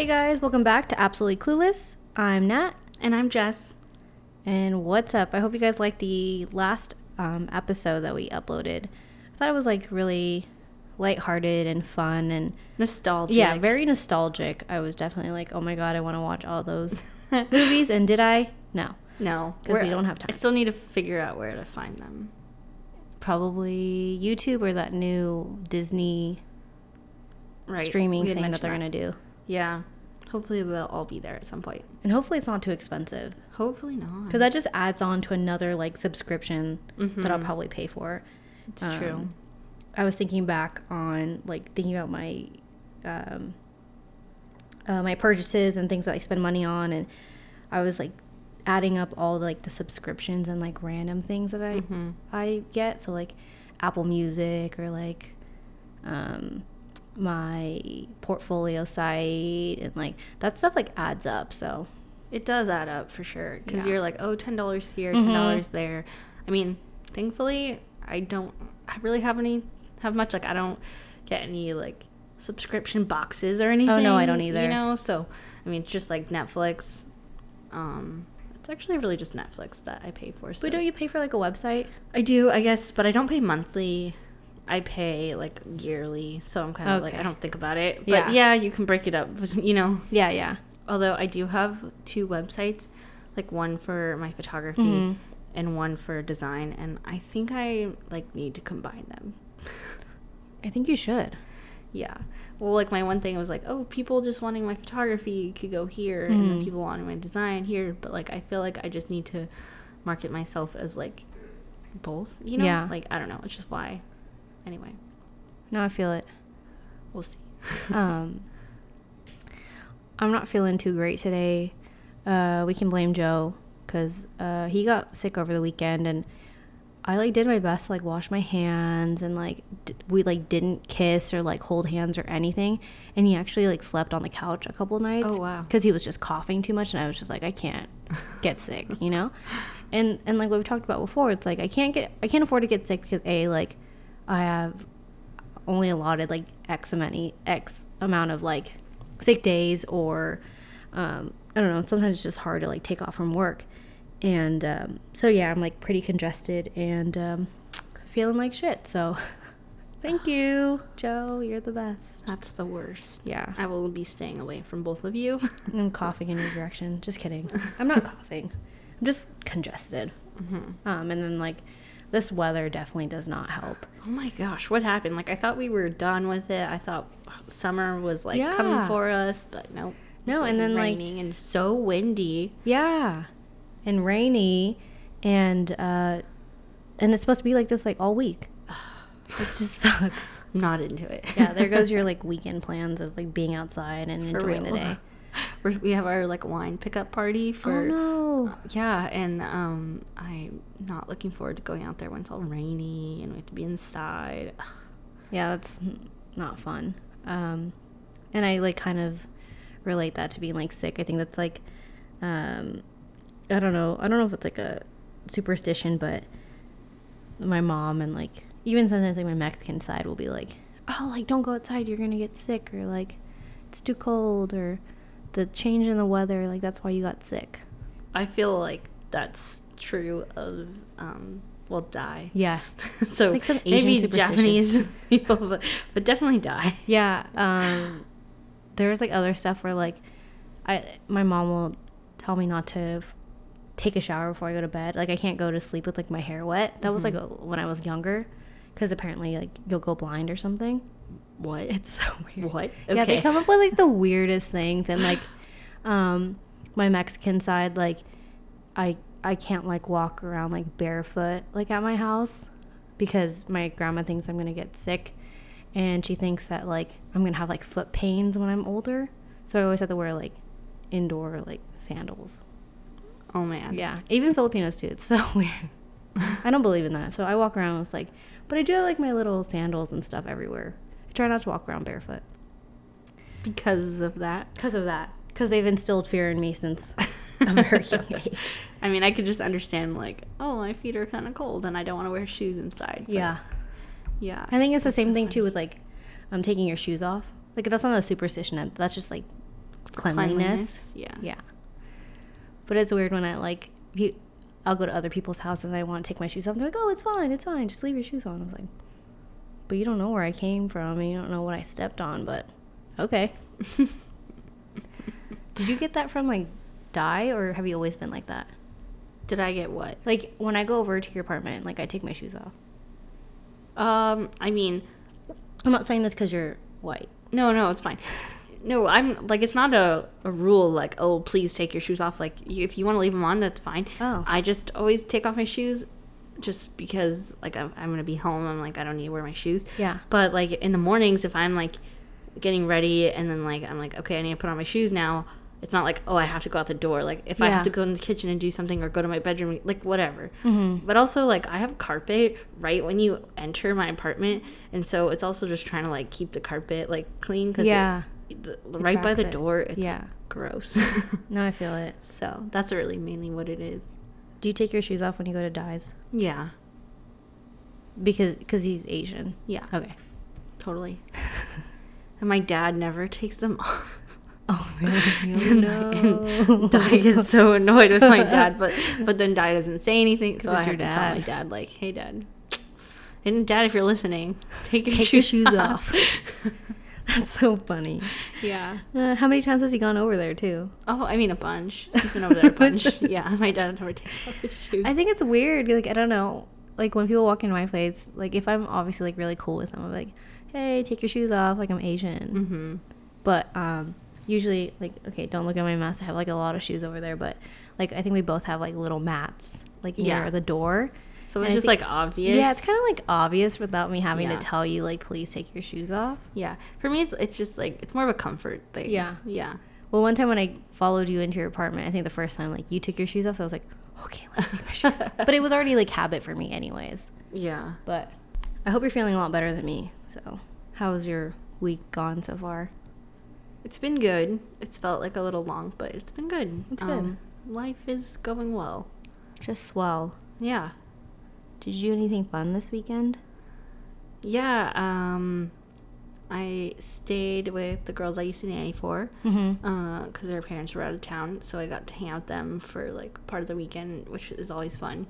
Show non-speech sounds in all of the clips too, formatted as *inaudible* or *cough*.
Hey guys, welcome back to Absolutely Clueless. I'm Nat. And I'm Jess. And what's up? I hope you guys liked the last um, episode that we uploaded. I thought it was like really lighthearted and fun and Nostalgic. yeah, very nostalgic. I was definitely like, oh my god, I want to watch all those *laughs* movies. And did I? No, No. Because we're- don't have time. I still need to figure out where to find them. probably YouTube or that new Disney Right. streaming we thing that they're gonna do. Yeah. Hopefully they'll all be there at some point. And hopefully it's not too expensive Hopefully not. because that just adds on to another like subscription that I'll Mhm. probably pay for. It's true. Um, I was thinking back on like thinking about my um, uh, my purchases and things that I spend money on, and I was like adding up all like the subscriptions and like random things that I Mhm. I get. So like Apple Music or like um, my portfolio site and like that stuff like adds up. So It does add up for sure. Because Yeah. you're like, oh, $10 here, Mhm. $10 there. I mean, thankfully, I don't I really have any, have much. Like, I don't get any, like, subscription boxes or anything. Oh, no, I don't either. You know? So, I mean, it's just like Netflix. Um, it's actually really just Netflix that I pay for. So. but don't you pay for like a website? I do, I guess, but I don't pay monthly. I pay like yearly, so I'm kind of like I don't think about it. But Yeah. yeah. you can break it up, *laughs* you know. Yeah, yeah. Although I do have two websites, like one for my photography Mhm. and one for design, and I think I like need to combine them. I think you should. Yeah. Well, like my one thing was like, oh, people just wanting my photography could go here, and then Mhm. people wanting my design here. But like, I feel like I just need to market myself as like both. You know? Yeah. Like I don't know. It's just why. Anyway, No, I feel it. we'll see. *laughs* um, I'm not feeling too great today. Uh, we can blame Joe because uh, he got sick over the weekend, and I like did my best to like wash my hands and like d- we like didn't kiss or like hold hands or anything. And he actually like slept on the couch a couple nights. Oh, wow. Because he was just coughing too much, and I was just like, I can't *laughs* get sick, you know. And and like what we talked about before, it's like I can't get I can't afford to get sick because a like I have only allotted like x amount x amount of like sick days or um, I don't know. Sometimes it's just hard to like take off from work, and um, so yeah, I'm like pretty congested and um, feeling like shit. So *laughs* thank you, Joe. You're the best. That's the worst. Yeah, I will be staying away from both of you. *laughs* I'm coughing in your direction. Just kidding. I'm not *laughs* coughing. I'm just congested. Mhm. Um, and then like this weather definitely does not help. Oh my gosh, what happened? Like I thought we were done with it. I thought summer was like Yeah. coming for us, but nope. No, It's, and then, like- raining and so windy. Yeah, and rainy, and uh, and it's supposed to be like this like all week. *sighs* It just sucks. I'm not into it. Yeah, there goes *laughs* your like weekend plans of like being outside and For enjoying the day. *laughs* We're, we have our like wine pickup party for oh no! yeah, and um, I'm not looking forward to going out there when it's all rainy and we have to be inside. Ugh. Yeah, that's not fun. Um, and I like kind of relate that to being like sick. I think that's like, um, I don't know. I don't know if it's like a superstition, but my mom and like even sometimes like my Mexican side will be like, oh, like don't go outside, you're gonna get sick, or like it's too cold, or the change in the weather, like that's why you got sick. I feel like that's true of um, well, Dai. *laughs* Yeah, so like some Asian maybe. Japanese *laughs* people, but, but definitely Dai. *laughs* Yeah, um, there's like other stuff where like, I my mom will tell me not to f- take a shower before I go to bed. Like I can't go to sleep with like my hair wet. That was like a, when I was younger, because apparently like you'll go blind or something. What? *laughs* It's so weird. What? Yeah, they come up with like the *laughs* weirdest things, and like, um, my Mexican side, like, I I can't like walk around like barefoot like at my house because my grandma thinks I'm gonna get sick, and she thinks that like I'm gonna have like foot pains when I'm older, so I always have to wear like indoor like sandals. Oh man. Yeah, even Filipinos do. It's so *laughs* weird. I don't believe in that, so I walk around with like, but I do have like my little sandals and stuff everywhere. I try not to walk around barefoot. Because of that. Because of that. Because they've instilled fear in me since *laughs* a very young age. I mean, I could just understand like, oh, my feet are kind of cold and I don't want to wear shoes inside. Yeah. Yeah. I think it's the same so thing too with like um taking your shoes off. Like that's not a superstition. That's just like cleanliness. Yeah. Yeah. But it's weird when I like I'll go to other people's houses and I want to take my shoes off. They're like, "Oh, it's fine. It's fine. Just leave your shoes on." I was like, "But you don't know where I came from and you don't know what I stepped on, but okay." *laughs* Did you get that from like Dai or have you always been like that? Did I get what? Like when I go over to your apartment, like I take my shoes off. Um, I mean, I'm not saying this cuz you're white. no, no, it's fine. No, I'm like it's not a, a rule like oh please take your shoes off like you, if you want to leave them on that's fine. Oh. I just always take off my shoes just because like I'm, I'm gonna be home. I'm like I don't need to wear my shoes. Yeah. But like in the mornings, if I'm like getting ready and then like I'm like okay I need to put on my shoes now. It's not like oh I have to go out the door. Like if I have to go in the kitchen and do something or go to my bedroom, like whatever. Mm-hmm. But also like I have carpet right when you enter my apartment, and so it's also just trying to like keep the carpet like clean because Yeah. the, right by the it. door. It's Yeah. gross. *laughs* No, I feel it. so that's really mainly what it is. Do you take your shoes off when you go to Dai's? Yeah. Because cause he's Asian. Yeah. Okay. Totally. *laughs* and my dad never takes them off. Oh? *laughs* And- no. and Dai is so annoyed with my dad, but but then Dai doesn't say anything, so I have to tell my dad. dad like, "Hey, dad, and dad, if you're listening, *laughs* take your, Take shoes, your shoes off." *laughs* That's so funny. yeah. Uh, how many times has he gone over there too? Oh, I mean a bunch. He's been over there a *laughs* bunch. Yeah, *laughs* my dad never takes off his shoes. I think it's weird. Like I don't know. Like when people walk into my place, like if I'm obviously like really cool with them, I'm like, hey, take your shoes off. Like I'm Asian. mm-hmm. But um, usually, like, okay, don't look at my mess. I have like a lot of shoes over there, but like I think we both have like little mats like Yeah. near the door. So it's just think- like obvious. Yeah, it's kind of like obvious without me having Yeah. to tell you like, please take your shoes off. yeah. For me, it's it's just like it's more of a comfort thing. Yeah. Yeah. Well, one time when I followed you into your apartment, I think the first time like you took your shoes off, so I was like, okay, let me take my shoes off. *laughs* But it was already like habit for me, anyways. Yeah. But I hope you're feeling a lot better than me. So, how's your week gone so far? It's been good. It's felt like a little long, but it's been good. Um, It's good. life is going well. Just swell. Yeah. Did you do anything fun this weekend? Yeah. Um, I stayed with the girls I used to nanny for Mm-hmm. because their parents were out of town, so I got to hang out with them for like part of the weekend, which is always fun.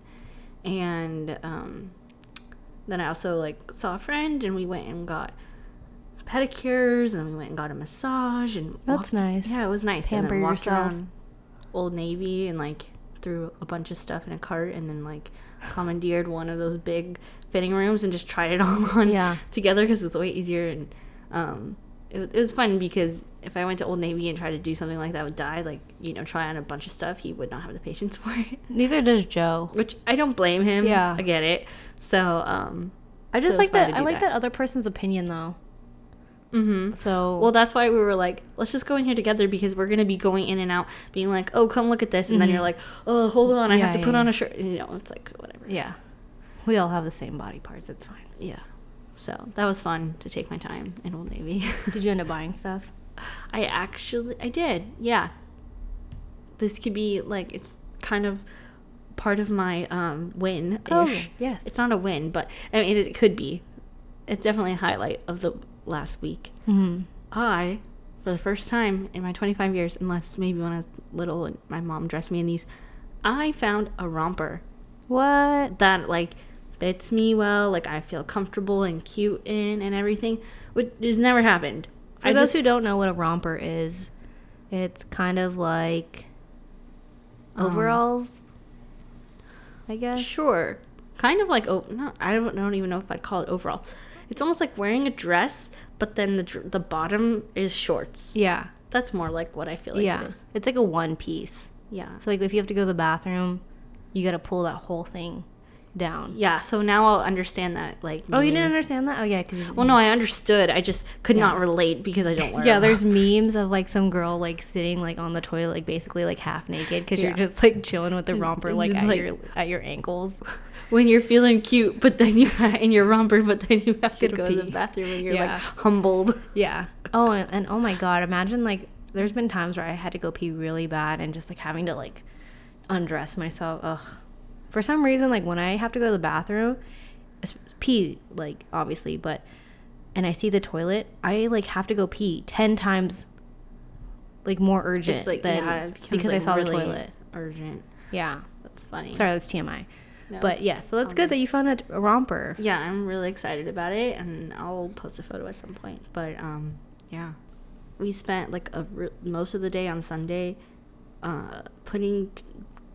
And um, then I also like saw a friend, and we went and got pedicures, and we went and got a massage, and That's walked- nice. Yeah, it was nice. Pamper and then walked yourself. around Old Navy and like threw a bunch of stuff in a cart, and then like commandeered one of those big fitting rooms and just tried it *laughs* all on Yeah. together because it was way easier and um, it, it was fun because if I went to Old Navy and tried to do something like that with Dai, like you know, try on a bunch of stuff, he would not have the patience *laughs* for it. Neither does Joe. Which I don't blame him. Yeah. I get it. So um, I just So like that. I like that. that other person's opinion though. Hmm So well, that's why we were like, let's just go in here together because we're gonna be going in and out, being like, oh, come look at this, and then you're like, oh, hold on, I Yeah, have to yeah, put on a shirt. You know, it's like whatever. yeah, we all have the same body parts. It's fine. Yeah. So that was fun to take my time in Old Navy. *laughs* Did you end up buying stuff? I actually I did. Yeah. This could be like it's kind of part of my um win. Oh, yes. It's not a win, but I mean it, could be. It's definitely a highlight of the last week. Mm-hmm. I for the first time in my 25 years, unless maybe when I was little and my mom dressed me in these, I found a romper What? that like fits me well, like I feel comfortable and cute in and everything, which has never happened. For I those just- who don't know what a romper is, it's kind of like Um, overalls. I guess. Sure. Kind of like oh no, I don't, I don't even know if I'd call it overall. It's almost like wearing a dress, but then the the bottom is shorts. Yeah. That's more like what I feel like yeah. it is. It's like a one piece. Yeah. So like if you have to go to the bathroom, you got to pull that whole thing down. Yeah. So now I'll understand that. Like. Oh, you didn't understand that? Oh yeah, cuz Well, no, I understood. I just could Yeah. not relate because I don't wear. Yeah, there's memes of like some girl like sitting like on the toilet like basically like half naked cuz you're just like chilling with the romper *laughs* like Just, at like- your at your ankles. When you're feeling cute, but then you in your romper, but then you have to go to the bathroom and you're Yeah. like humbled. *laughs* Yeah. Oh, and, and oh my god, imagine like there's been times where I had to go pee really bad and just like having to like undress myself. Ugh. For some reason, like when I have to go to the bathroom, pee like obviously, but and I see the toilet, I like have to go pee ten times like more urgent It's like than yeah, because I like, saw the toilet. Urgent. Yeah. That's funny. Sorry, that's TMI. No, but yeah, so that's good that you found a, romper. Yeah, I'm really excited about it, and I'll post a photo at some point. But um, yeah, we spent like a re- most of the day on Sunday, uh, putting t-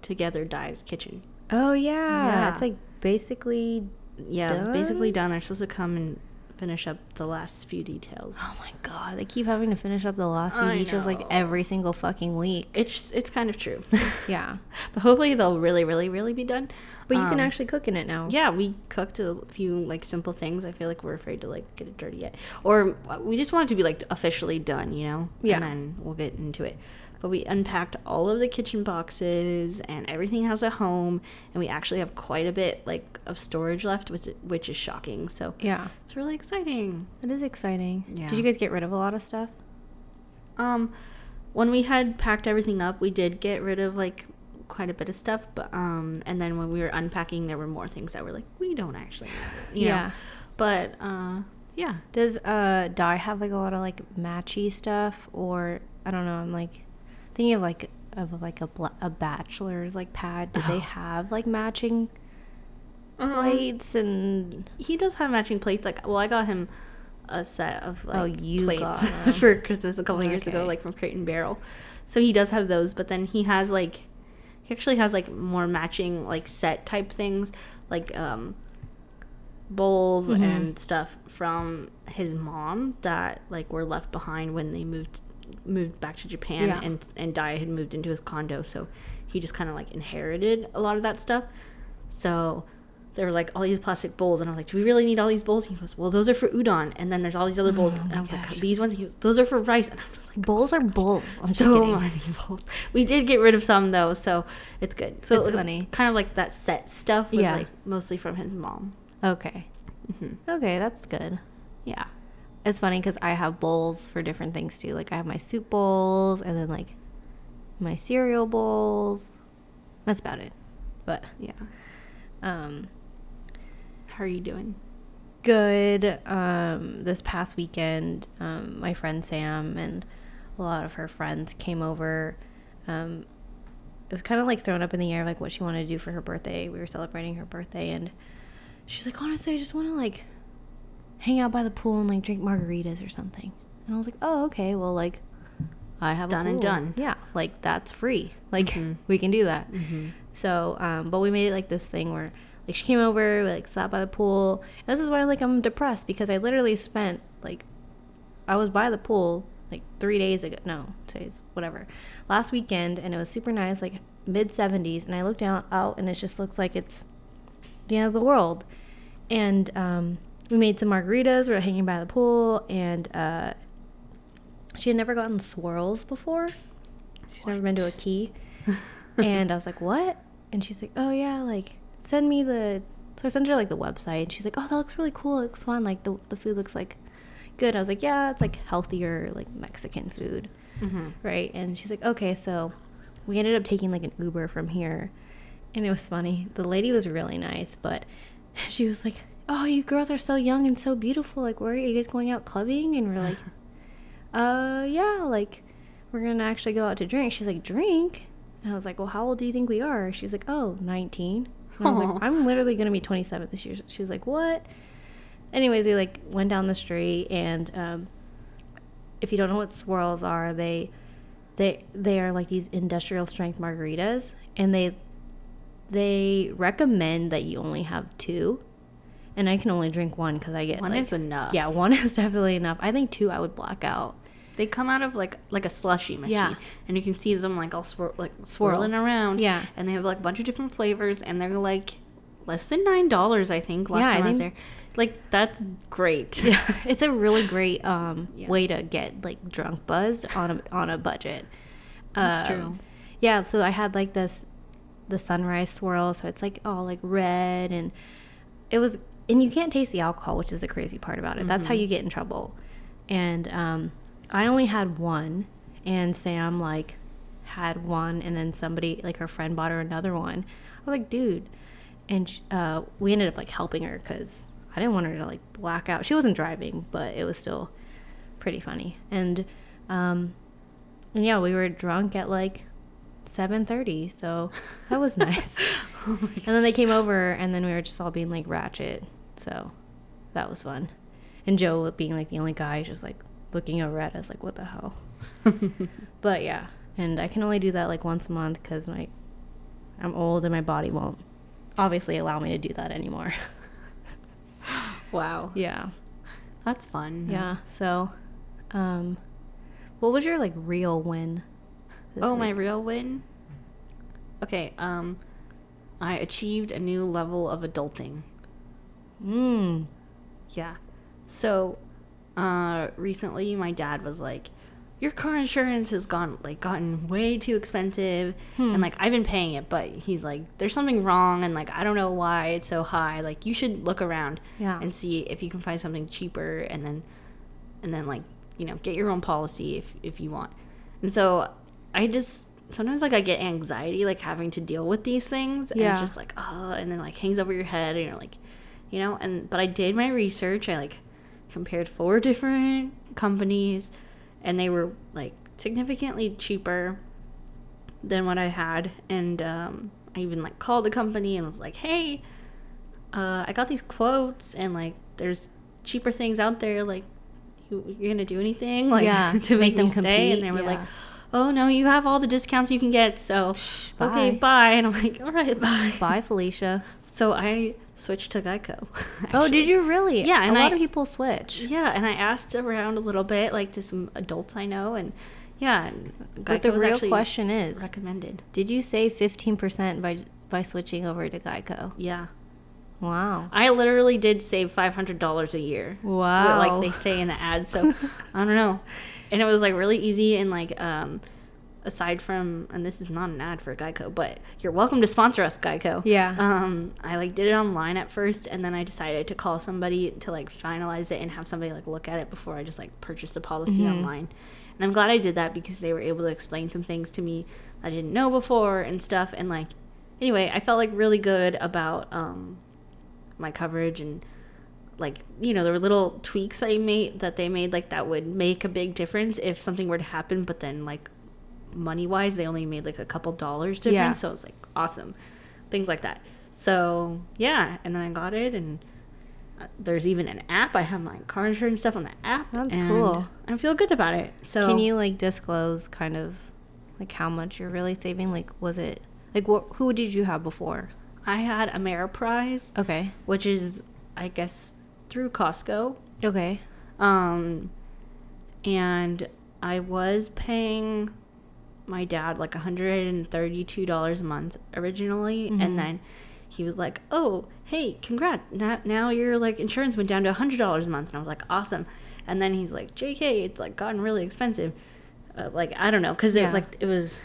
together Dai's kitchen. Oh yeah. Yeah. It's like basically Yeah, it's basically Done? done. They're supposed to come and finish up the last few details. Oh my god, they keep having to finish up the last few I details like every single fucking week. It's it's kind of true, *laughs* Yeah. *laughs* but hopefully they'll really, really, really be done. But you can Um, actually cook in it now. Yeah, we cooked a few like simple things. I feel like we're afraid to like get it dirty yet, or uh, we just want it to be like officially done, you know. Yeah. And then we'll get into it. But we unpacked all of the kitchen boxes, and everything has a home, and we actually have quite a bit like of storage left, which which is shocking. So Yeah. it's really exciting. It is exciting. Yeah. Did you guys get rid of a lot of stuff? Um, when we had packed everything up, we did get rid of like quite a bit of stuff, but um, and then when we were unpacking, there were more things that were like we don't actually, you know? Yeah. But uh, yeah, Does uh Dai have like a lot of like matchy stuff or I don't know, I'm like thinking of like of like a a bachelor's like pad. Do they have like matching plates and he does have matching plates. Like, well, I got him a set of like Oh, you plates *laughs* for Christmas a couple years ago, like from Crate and Barrel. So he does have those, but then he has like he actually has like more matching like set type things, like um bowls Mhm. and stuff from his mom that like were left behind when they moved moved back to Japan Yeah. and and Dai had moved into his condo so he just kind of like inherited a lot of that stuff so there were like all these plastic bowls and I was like do we really need all these bowls he goes well those are for udon and then there's all these other bowls Oh and I was gosh. like these ones those are for rice and I was like bowls are bowls. I'm so many *laughs* bowls we did get rid of some though so it's good so It's it funny. kind of like that set stuff was Yeah. like mostly from his mom Okay. hmm Okay, that's good. yeah It's funny because I have bowls for different things too. Like I have my soup bowls and then like my cereal bowls. That's about it. But yeah um how are you doing good. Um, this past weekend, um, my friend Sam and a lot of her friends came over. Um, it was kind of like thrown up in the air, like what she wanted to do for her birthday. We were celebrating her birthday, and she's like, honestly, I just want to like hang out by the pool and like drink margaritas or something. And I was like, oh, okay. Well, like, I have Done a and done. Yeah, like that's free. Like Mhm. *laughs* we can do that. mm-hmm. So, um, but we made it like this thing where like she came over, we, like sat by the pool. And this is why like I'm depressed because I literally spent like I was by the pool like three days ago. No, today's whatever. Last weekend, and it was super nice, like mid 70s. And I looked out, out, and it just looks like it's the end of the world. And um, we made some margaritas. We were hanging by the pool, and uh, she had never gotten swirls before. She's never been to a key. *laughs* and I was like, "What?" And she's like, "Oh yeah, like send me the." So I sent her like the website. And she's like, "Oh, that looks really cool. It looks fun. Like the the food looks like good." I was like, "Yeah, it's like healthier, like Mexican food, Mm-hmm. right?" And she's like, "Okay." So we ended up taking like an Uber from here, and it was funny. The lady was really nice, but *laughs* she was like, "Oh, you girls are so young and so beautiful. Like, where are you guys going out clubbing?" And we're like, *laughs* "Uh, yeah, like." We're gonna actually go out to drink. She's like, drink? And I was like, well, how old do you think we are? She's like, oh, 19. And I was like, I'm literally gonna be 27 this year. She's like, what? Anyways, we like went down the street, and um, if you don't know what swirls are, they they they are like these industrial strength margaritas, and they they recommend that you only have two, and I can only drink one because I get One like- is enough. Yeah, one *laughs* is definitely enough. I think two I would black out. They come out of like like a slushy machine, Yeah. and you can see them like all swir- like swirling Swirls. around. Yeah. and they have like a bunch of different flavors, and they're like less than nine dollars. I think last Yeah, time I, was there. Like that's great. *laughs* Yeah, it's a really great *laughs* um, yeah. way to get like drunk buzzed on a on a budget. That's Um, true. Yeah, so I had like this the sunrise swirl, so it's like all like red and it was and you can't taste the alcohol, which is the crazy part about it. That's how you get in trouble. And um, I only had one, and Sam like had one, and then somebody like her friend bought her another one. I was like, dude, and uh, we ended up like helping her because I didn't want her to like black out. She wasn't driving, but it was still pretty funny. And um, And yeah, we were drunk at like 7:30, so that was *laughs* nice. Oh and then they came over and then we were just all being like ratchet. So that was fun. And Joe being like the only guy just like looking over at us like what the hell. *laughs* but yeah, and I can only do that like once a month cuz my I'm old and my body won't obviously allow me to do that anymore. *laughs* Wow. yeah. That's fun. Yeah. So um what was your like real win? Oh, my real win? Okay, um I achieved a new level of adulting. Mm. Yeah. So, uh, recently my dad was like, "Your car insurance has gone like gotten way too expensive, Hmm. and like I've been paying it, but he's like, there's something wrong, and like I don't know why it's so high. Like you should look around Yeah. and see if you can find something cheaper, and then, and then like you know get your own policy if if you want." And so I just sometimes like I get anxiety like having to deal with these things, and Yeah. it's just like oh, and then like hangs over your head, and you're like you know and but i did my research i like compared four different companies and they were like significantly cheaper than what i had and um, i even like called the company and was like hey uh, i got these quotes and like there's cheaper things out there like you, you're gonna do anything *laughs* like Yeah, to make, make them stay and they were like oh no you have all the discounts you can get so okay bye. bye and i'm like all right *laughs* bye Bye, Felicia. so I switched to Geico. *laughs* Oh, did you really? Yeah, and a lot I- of people switch. Yeah, and I asked around a little bit, like to some adults I know, and yeah, and But the real actually question is, recommended. did you save 15% by by switching over to Geico? Yeah, Wow. I literally did save five hundred dollars a year. Wow. like they say in the ad. So *laughs* I don't know, and it was like really easy and like um. Aside from, and this is not an ad for Geico, but you're welcome to sponsor us, Geico. Yeah. Um, I like did it online at first, and then I decided to call somebody to like finalize it and have somebody like look at it before I just like purchased the policy Mm-hmm. online. And I'm glad I did that because they were able to explain some things to me I didn't know before and stuff. And like, anyway, I felt like really good about um, my coverage and like you know there were little tweaks I made that they made like that would make a big difference if something were to happen. But then like money wise, they only made like a couple dollars difference. Yeah. So it was like awesome, things like that. So yeah, and then I got it, and uh, there's even an app. I have my car insurance stuff on the app. That's cool. I feel good about it. So Can you like disclose kind of like how much you're really saving? Like, was it like what? Who did you have before? I had Ameriprise, Okay. which is I guess through Costco. Okay. Um, and I was paying my dad like $132 a month originally. And then he was like, oh, hey, congrats. Now, now your like insurance went down to $100 a month. And I was like, awesome. And then he's like, JK, it's like gotten really expensive. Uh, like, I don't know. Cause Yeah. it like, it was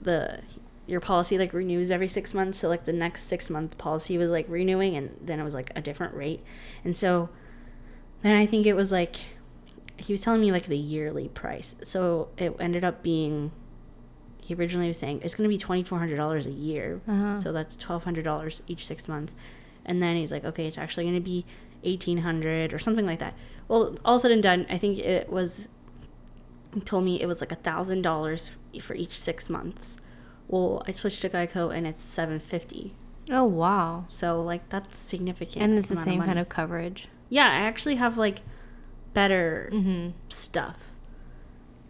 the, your policy like renews every six months. So like the next six month policy was like renewing and then it was like a different rate. And so then I think it was like he was telling me like the yearly price. So it ended up being he originally was saying it's going to be twenty four hundred dollars a year. Uh-huh. So that's twelve hundred dollars each six months. And then he's like, okay, it's actually going to be eighteen hundred or something like that. Well, all said and done, I think it was. He told me it was like a thousand dollars for each six months. Well, I switched to Geico and it's seven fifty. Oh wow. So like that's significant. And it's the same money. kind of coverage. Yeah, I actually have like better Mm-hmm. stuff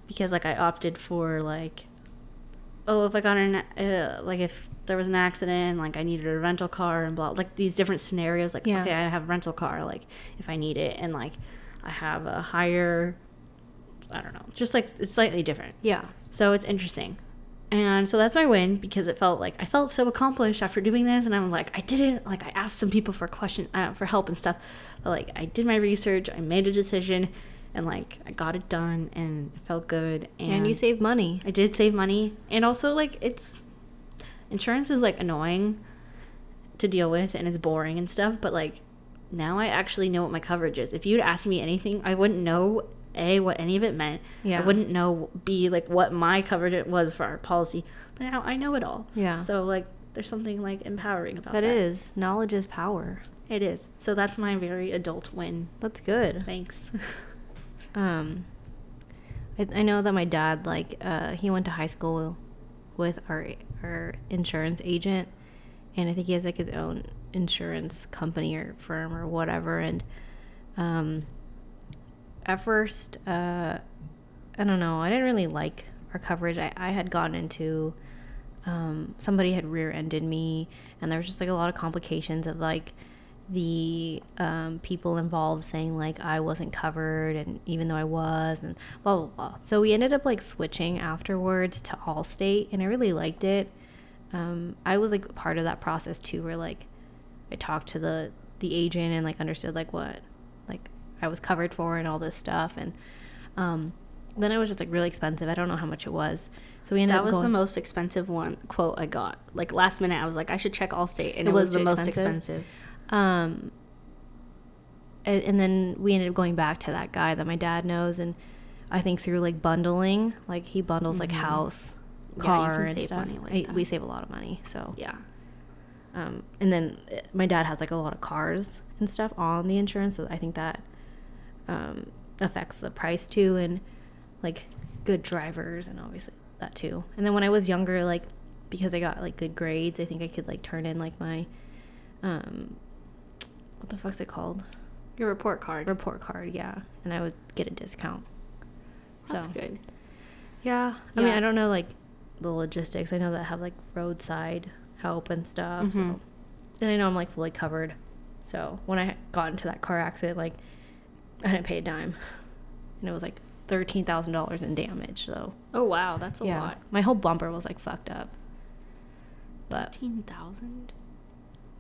because like I opted for like oh if I got an uh, like if there was an accident like I needed a rental car and blah like these different scenarios like Yeah. okay I have a rental car like if I need it and like I have a higher I don't know just like it's slightly different Yeah. so it's interesting. And so that's my win because it felt like I felt so accomplished after doing this, and I was like, I did it. Like I asked some people for question uh, for help and stuff, but like I did my research, I made a decision, and like I got it done, and it felt good. And, And you save money. I did save money, and also like it's insurance is like annoying to deal with, and it's boring and stuff. But like now I actually know what my coverage is. If you'd asked me anything, I wouldn't know a what any of it meant. Yeah. I wouldn't know b like what my coverage was for our policy. But now I know it all. Yeah. So like there's something like empowering about that. That is knowledge is power. It is. So that's my very adult win. That's good. Thanks. *laughs* Um, I, I know that my dad like uh, he went to high school with our our insurance agent, and I think he has like his own insurance company or firm or whatever. And um, at first, uh, I don't know, I didn't really like our coverage. I, I had gotten into um, somebody had rear-ended me, and there was just like a lot of complications of like the um, people involved saying like I wasn't covered, and even though I was, and blah blah blah. So we ended up like switching afterwards to Allstate, and I really liked it. Um, I was like part of that process too, where like I talked to the the agent and like understood like what like I was covered for and all this stuff, and um, then it was just like really expensive. I don't know how much it was. So we ended up That was going. the most expensive one quote I got. Like last minute, I was like, I should check Allstate, and It it, was was, the too most expensive? Um, a- and then we ended up going back to that guy that my dad knows, and I think through like bundling, like he bundles like house, Mm-hmm. Yeah, you car, can and save stuff. money like I- we save a lot of money. So, Yeah, um, and then uh, my dad has like a lot of cars and stuff on the insurance, so I think that um, affects the price too, and like good drivers, and obviously that too. And then when I was younger, like because I got like good grades, I think I could like turn in like my um, what the fuck's it called? your report card. report card, yeah, and I would get a discount. That's so good. yeah, I mean, I don't know like the logistics. I know that have like roadside help and stuff. Mhm. So, and I know I'm like fully covered. So when I got into that car accident, like I didn't pay a dime, and it was like thirteen thousand dollars in damage. So Oh wow, that's a yeah, lot. my whole bumper was like fucked up. But Thirteen thousand.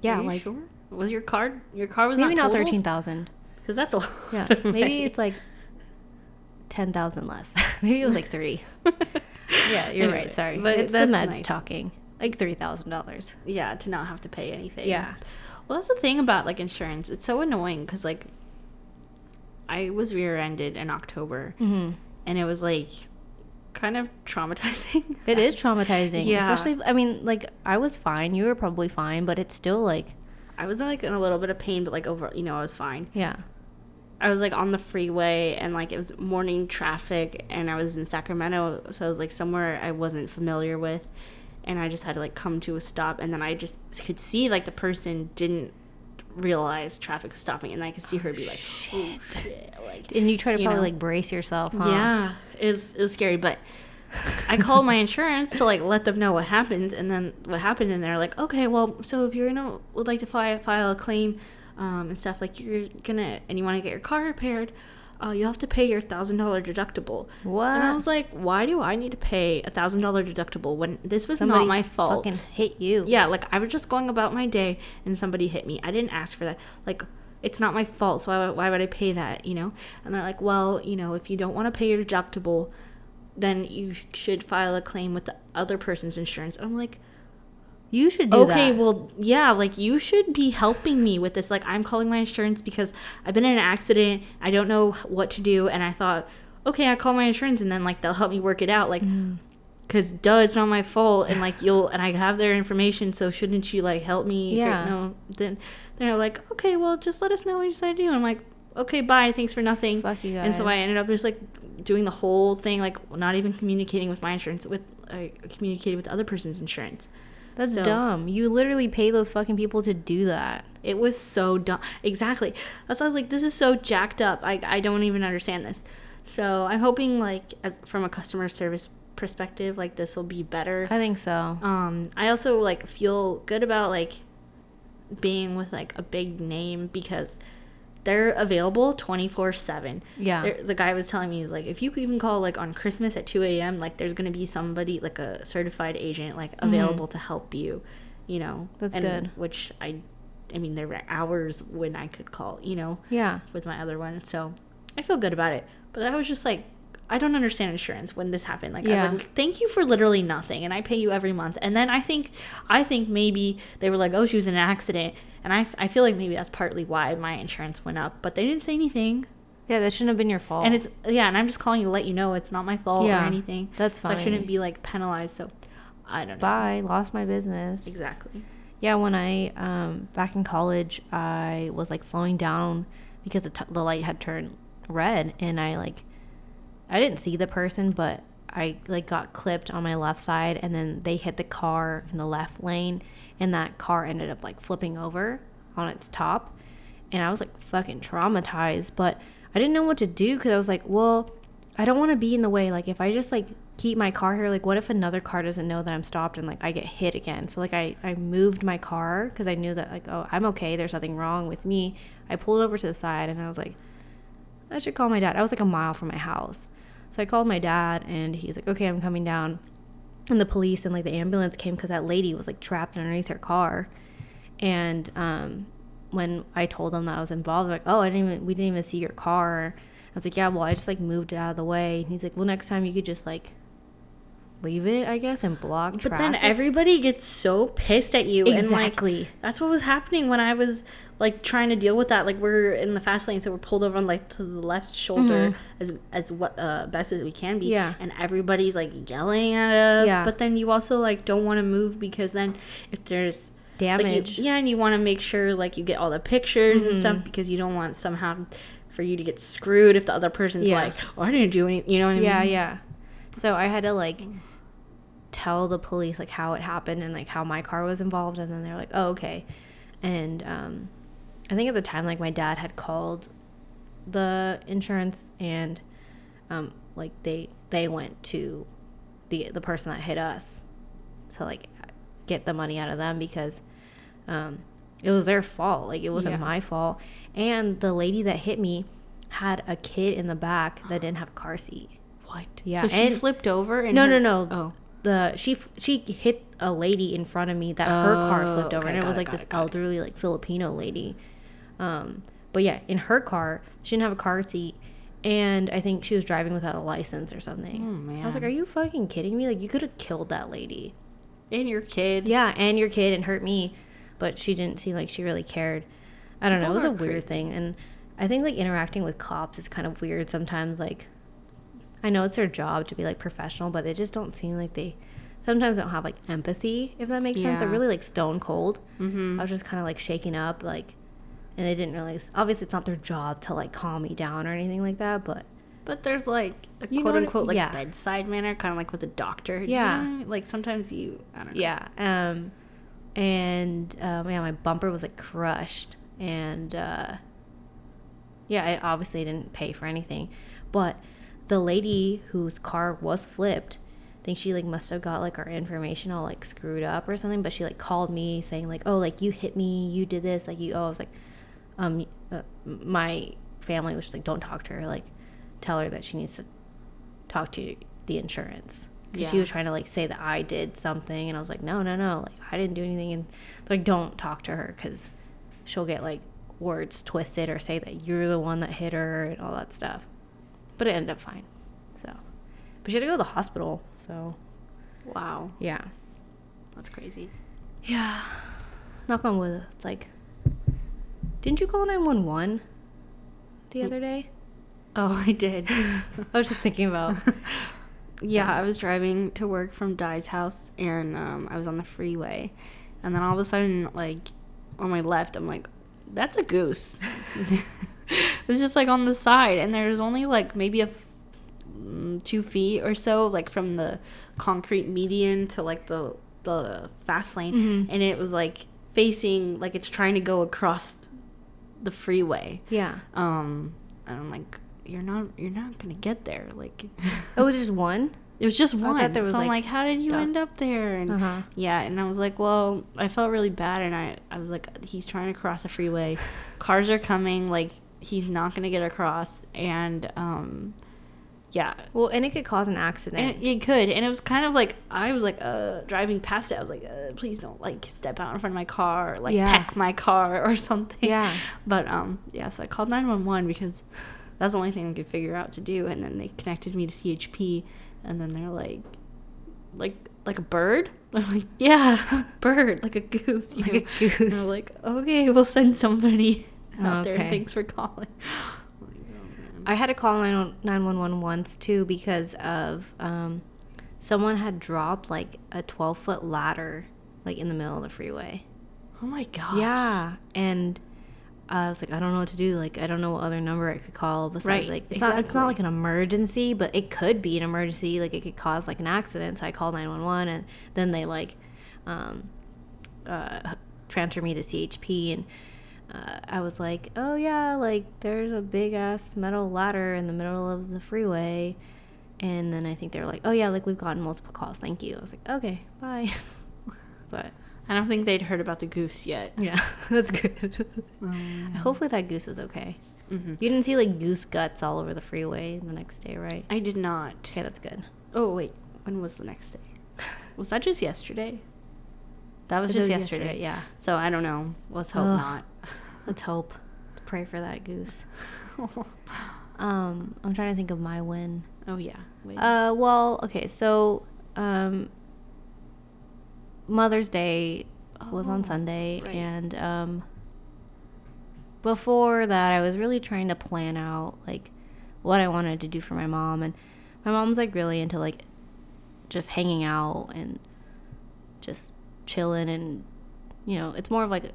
yeah, Are you like sure? Was your card? Your car was maybe not totaled? thirteen thousand. Because that's a lot. Yeah, *laughs* maybe it's like ten thousand less. *laughs* maybe it was like three. *laughs* Yeah, you're Anyway, right. Sorry, but it's the meds nice. talking. Like three thousand dollars. yeah to not have to pay anything. Yeah. Well, that's the thing about like insurance. It's so annoying because like I was rear-ended in October, Mm-hmm. and it was like kind of traumatizing. It is traumatizing. Yeah. Especially, I mean, like I was fine. You were probably fine, but it's still like, I was like in a little bit of pain, but like over, you know, I was fine. yeah, I was like on the freeway and like it was morning traffic and I was in Sacramento so I was like somewhere I wasn't familiar with and I just had to like come to a stop and then I just could see like the person didn't realize traffic was stopping and I could see her be like oh shit oh, like and you try to You probably know. like brace yourself. Huh? yeah it was, it was scary but I called my insurance to like let them know what happened and then what happened and they're like okay well so if you're gonna would like to file, file a claim um, and stuff like you're gonna and you want to get your car repaired uh, you have to pay your thousand dollar deductible What? and I was like why do I need to pay a thousand dollar deductible when this was Somebody not my fault Fucking hit you. yeah, like I was just going about my day and somebody hit me. I didn't ask for that. Like it's not my fault, so why, why would I pay that, you know? And they're like, well, you know, if you don't want to pay your deductible, then you should file a claim with the other person's insurance. And I'm like, You should do okay, that. well, yeah, like you should be helping me with this. Like I'm calling my insurance because I've been in an accident. I don't know what to do, and I thought, okay, I call my insurance, and then like they'll help me work it out. Like, Mm. because duh, it's not my fault, and like you'll and I have their information, so shouldn't you like help me? Yeah. No, then they're like, okay, well, just let us know what you decide to do. And I'm like, okay, bye, thanks for nothing. Fuck you guys. And so. I ended up just like doing the whole thing, like not even communicating with my insurance. With I communicated with the other person's insurance. That's so- dumb. You literally pay those fucking people to do that. It was so dumb. Exactly. That's why I was like, this is so jacked up. I, I don't even understand this. So I'm hoping, like, as, from a customer service perspective, like, this will be better. I think so. Um, I also, like, feel good about, like, being with, like, a big name because they're available 24 7. Yeah. The guy was telling me, he's like, if you could even call, like, on Christmas at 2 a.m., like, there's going to be somebody, like, a certified agent, like, available to help you, you know? Mm-hmm. That's and- good. Which I, I mean, there were hours when I could call, you know, Yeah. with my other one. So I feel good about it. But I was just like, I don't understand insurance when this happened. Like, I was like, thank you for literally nothing. And I pay you every month. And then I think, I think maybe they were like, oh, she was in an accident. And I, I feel like maybe that's partly why my insurance went up. But they didn't say anything. Yeah, that shouldn't have been your fault. And it's, yeah, and I'm just calling you to let you know it's not my fault Yeah, or anything. that's So I shouldn't be like penalized. So I don't know. bye. Lost my business. Exactly. Yeah, when I um back in college, I was like slowing down because the, t- the light had turned red, and I like I didn't see the person, but I like got clipped on my left side, and then they hit the car in the left lane, and that car ended up like flipping over on its top, and I was like fucking traumatized. But I didn't know what to do because I was like, well, I don't want to be in the way. Like if I just like keep my car here, like what if another car doesn't know that I'm stopped and like I get hit again? So like I I moved my car because I knew that like oh I'm okay. There's nothing wrong with me. I pulled over to the side and I was like, I should call my dad. I was like a mile from my house. So I called my dad and he's like, okay, I'm coming down. And the police and like the ambulance came because that lady was like trapped underneath her car. And um, when I told them that I was involved, like, oh, I didn't even, we didn't even see your car. I was like, yeah, well, I just like moved it out of the way. And he's like, well, next time you could just like leave it, I guess, and block But traffic. then everybody gets so pissed at you, and Exactly. like that's what was happening when I was like trying to deal with that. Like we're in the fast lane, so we're pulled over on like to the left shoulder as as what uh, best as we can be. Mm-hmm. Yeah. and everybody's like yelling at us. Yeah. But then you also like don't want to move because then if there's like, you- damage. yeah, and you want to make sure like you get all the pictures and Mm-hmm. stuff because you don't want somehow for you to get screwed if the other person's Yeah. like, "Oh, I didn't do anything." You know what I yeah, mean? Yeah, yeah. So I had to like tell the police like how it happened and like how my car was involved, and then they're like, "Oh, okay." And um, I think at the time, like my dad had called the insurance, and um, like they they went to the the person that hit us to like get the money out of them because um, it was their fault. Like it wasn't Yeah. my fault. And the lady that hit me had a kid in the back that *gasps* didn't have a car seat. What? Yeah, So she and- flipped over and No, her- no, no. Oh. The she she hit a lady in front of me that her car Oh, flipped over, okay, and it was it, like this it, elderly like Filipino lady. Um, but yeah, in her car, she didn't have a car seat, and I think she was driving without a license or something. Oh, I was like, "Are you fucking kidding me? Like you could have killed that lady." And your kid. Yeah, and your kid and hurt me, but she didn't seem like she really cared. I don't know. It was a are weird thing, and I think like interacting with cops is kind of weird sometimes. Like, I know it's their job to be like professional, but they just don't seem like they sometimes don't have like empathy, if that makes sense. They're really like stone cold. Mm-hmm. I was just kind of like shaking up, like, and they didn't realize. Obviously, it's not their job to like calm me down or anything like that, but But there's like a quote unquote like yeah. bedside manner, kind of like with a doctor. You Yeah. know what I mean? Like sometimes you, I don't know. Yeah. Um, and um, yeah, my bumper was like crushed, and uh, yeah, I obviously didn't pay for anything, but the lady whose car was flipped, I think she like must have got like our information all like screwed up or something. But she like called me saying like, oh, like you hit me, you did this, like you. Oh, I was like, um, uh, my family was just like, don't talk to her, like, tell her that she needs to talk to the insurance. 'Cause she Yeah. was trying to like say that I did something, and I was like, no, no, no, like I didn't do anything, and like don't talk to her because she'll get like words twisted or say that you're the one that hit her and all that stuff. But it ended up fine. So, but she had to go to the hospital. So Wow, yeah, that's crazy. yeah. Knock on wood. It's like, didn't you call nine one one the other day? Oh, I did. *laughs* I was just thinking about. *laughs* yeah, I was driving to work from Dai's house, and um, I was on the freeway, and then all of a sudden, like on my left, I'm like, "That's a goose." *laughs* it was just like on the side, and there was only like maybe a f- mm, two feet or so, like from the concrete median to like the the fast lane, Mhm. and it was like facing like it's trying to go across the freeway. Yeah. Um, and I'm like, "You're not, you're not gonna get there." Like. *laughs* Oh, it was just one. It was just one. thought there was, so I'm like, like, how did you duck- end up there? And Uh-huh. yeah, and I was like, well, I felt really bad, and I, I was like, he's trying to cross a freeway, cars are coming, like he's not gonna get across, and um, yeah, Well, and it could cause an accident. it, it could, and it was kind of like I was like, uh, driving past it, I was like, uh, please don't like step out in front of my car, or, like Yeah. peck my car or *laughs* something. Yeah. But um, yeah, so I called nine one one because that's the only thing I could figure out to do, and then they connected me to CHP, and then they're like, like like a bird. *laughs* I'm like, yeah, *laughs* bird, like a goose, you Like know? a And goose. they're like, okay, we'll send somebody out there. Thanks for calling. *laughs* Oh. I had to call 911 once too because of um, someone had dropped like a 12 foot ladder like in the middle of the freeway. Oh my gosh. Yeah, and I was like, I don't know what to do. Like, I don't know what other number I could call besides Right, like it's not it's not like an emergency, but it could be an emergency. Like it could cause like an accident. So I called nine one one, and then they like um, uh, transfer me to CHP, and uh, I was like, oh yeah, like there's a big ass metal ladder in the middle of the freeway. And then I think they were like, oh yeah, like we've gotten multiple calls. Thank you. I was like, okay, bye. *laughs* but I don't think they'd heard about the goose yet. yeah, *laughs* that's good. Um, Hopefully that goose was okay. mhm. You didn't see like goose guts all over the freeway the next day, right? I did not. Okay, that's good. Oh wait, when was the next day? Was that just yesterday? That was It just was yesterday. Yeah. So I don't know. Let's hope Ugh. not. Let's hope. Let's pray for that goose. *laughs* Um, I'm trying to think of my win. oh yeah. Wait. Uh, well, okay, so um, Mother's Day was on Oh, Sunday, right. and um, before that, I was really trying to plan out like what I wanted to do for my mom, and my mom's like really into like just hanging out and just chilling, and you know, it's more of like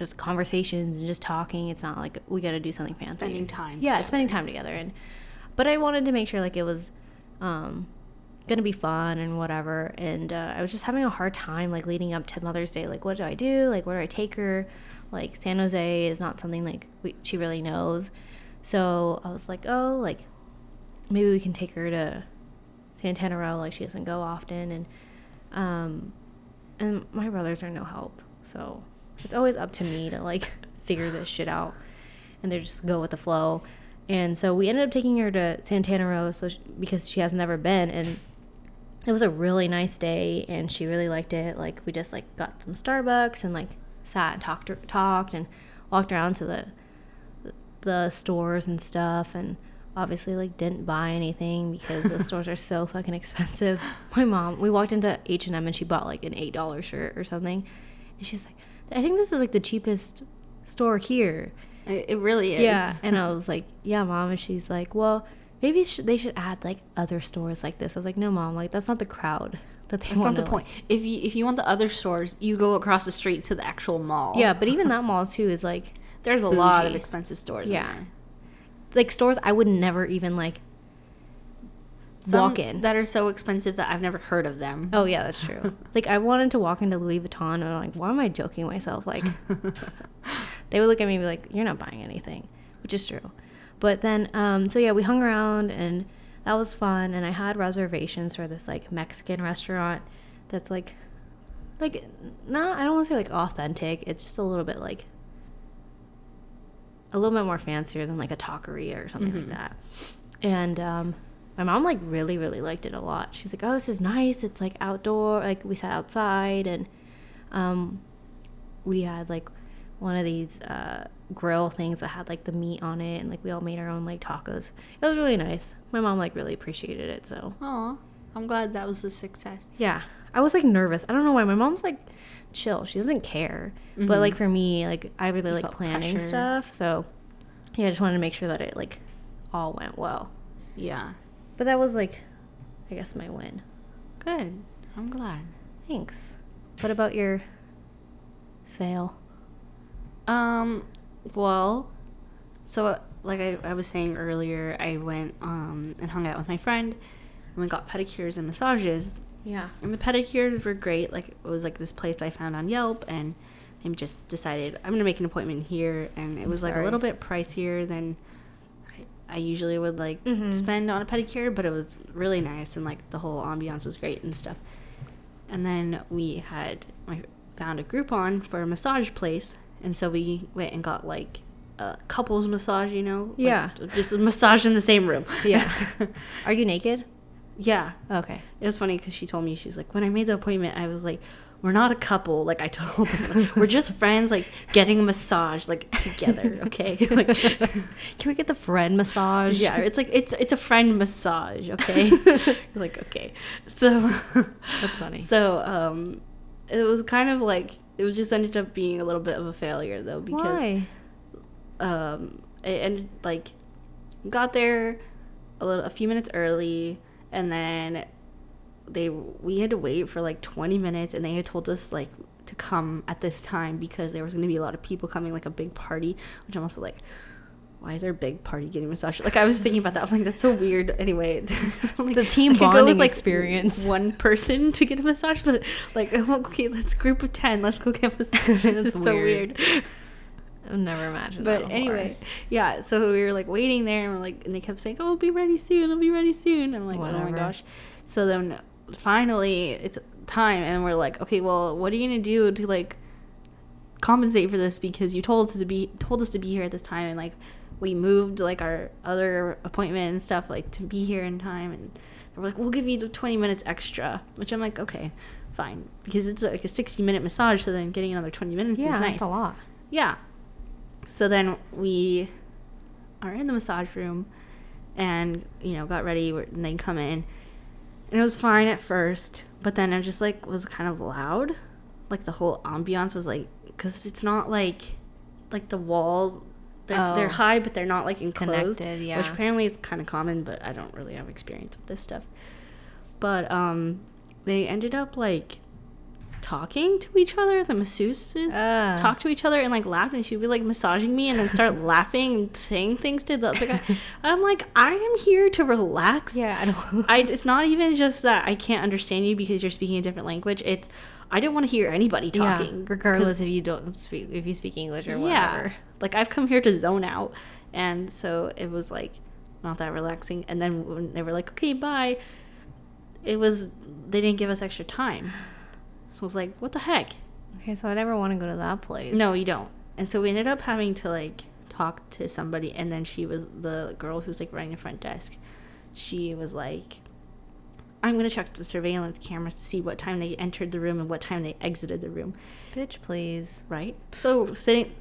just conversations and just talking. It's not like we got to do something fancy. Spending time Yeah, together. spending time together, and but I wanted to make sure like it was um, gonna be fun and whatever. And uh, I was just having a hard time like leading up to Mother's Day. Like, what do I do? Like, where do I take her? Like, San Jose is not something like we, she really knows. So I was like, oh, like maybe we can take her to Santana Row. Like, she doesn't go often, and um, and my brothers are no help. So it's always up to me to like *laughs* figure this shit out, and they just go with the flow. And so we ended up taking her to Santana Row so she, because she has never been and it was a really nice day and she really liked it. Like we just like got some Starbucks and like sat and talked talked and walked around to the the stores and stuff and obviously like didn't buy anything because the *laughs* stores are so fucking expensive. My mom, we walked into H&M and she bought like an $8 shirt or something. And she's like, "I think this is like the cheapest store here." it, really is. Yeah, *laughs* and I was like, "Yeah, mom." And she's like, "Well, maybe sh- they should add like other stores like this." I was like, "No, mom. Like that's not the crowd that they That's not the point. If you if you want the other stores, you go across the street to the actual mall. Yeah, but *laughs* even that mall too is like There's a lot of expensive stores. Yeah. In there. like stores I would never even like walk in. that are so expensive that I've never heard of them. Oh yeah, that's true. *laughs* like I wanted to walk into Louis Vuitton and I'm like, why am I joking myself? Like *laughs* they would look at me and be like, You're not buying anything which is true. But then um so yeah, we hung around and that was fun and I had reservations for this like Mexican restaurant that's like like not I don't want to say like authentic. It's just a little bit like a little bit more fancier than like a taqueria or something like that. And um, my mom like really really liked it a lot. She's like, "Oh, this is nice. It's like outdoor. Like we sat outside and um, we had like one of these uh, grill things that had like the meat on it, and like we all made our own like tacos. It was really nice. My mom like really appreciated it. So Aw, I'm glad that was a success. yeah, I was like nervous. I don't know why. My mom's like chill. She doesn't care. But Mhm. like for me, like I really like planning pressure. stuff. So yeah, I just wanted to make sure that it like all went well. Yeah. But that was like, I guess my win. Good. I'm glad. Thanks. What about your fail? Um, well, so uh, like I, I was saying earlier, I went um and hung out with my friend, and we got pedicures and massages. Yeah. And the pedicures were great. Like it was like this place I found on Yelp, and I just decided I'm gonna make an appointment here, and it was like a little bit pricier than I, usually would like Mhm. spend on a pedicure, but it was really nice, and like the whole ambiance was great and stuff. And then we had I found a Groupon for a massage place, and so we went and got like a couples massage. You know, Like, Yeah. just a massage in the same room. Yeah. *laughs* Are you naked? yeah. Okay. It was funny because she told me she's like, when I made the appointment, I was like, we're not a couple. Like I told them, we're just *laughs* friends, like getting a massage, like together. Okay, *laughs* like Can we get the friend massage? yeah, it's like it's it's a friend massage. Okay, *laughs* like okay, so That's funny. So um, it was kind of like it was just ended up being a little bit of a failure though because Why? um, it ended like got there a little a few minutes early and then they we had to wait for like 20 minutes and they had told us like to come at this time because there was going to be a lot of people coming, like a big party, which I'm also like, why is there a big party getting massage? Like I was thinking about that. I'm like, that's so weird. Anyway, *laughs* like, the team bonding experience. One person to get a massage, but like, *laughs* okay, let's group of ten. Let's go get a massage. *laughs* it's so weird. I've never imagined. But anyway, yeah. So we were like waiting there, and we're like, and they kept saying, "Oh, I'll be ready soon. I'll be ready soon." I'm like, Whatever. "Oh my gosh!" So then finally, it's time, and we're like, "Okay, well, what are you gonna do to like compensate for this? Because you told us to be told us to be here at this time, and like." we moved like our other appointment and stuff like to be here in time and we're like we'll give you 20 minutes extra which i'm like okay fine because it's like a 60 minute massage so then getting another 20 minutes yeah, is nice that's a lot yeah so then we are in the massage room and you know got ready and they come in and it was fine at first but then it just like was kind of loud like the whole ambiance was like because it's not like like the walls they're, oh. they're high, but they're not like enclosed, Connected, yeah. which apparently is kind of common. But I don't really have experience with this stuff. But um, they ended up like talking to each other. The masseuses uh. talk to each other and like laugh, and she'd be like massaging me and then start *laughs* laughing and saying things to the other guy. I'm like, I am here to relax. Yeah, I don't. I, it's not even just that I can't understand you because you're speaking a different language. It's I don't want to hear anybody talking, yeah, regardless if you don't speak if you speak English or whatever. Yeah, like I've come here to zone out, and so it was like not that relaxing. And then when they were like, "Okay, bye," it was they didn't give us extra time, so I was like, "What the heck?" Okay, so I never want to go to that place. No, you don't. And so we ended up having to like talk to somebody, and then she was the girl who's like running the front desk. She was like, I'm going to check the surveillance cameras to see what time they entered the room and what time they exited the room. Bitch, please. Right? So sitting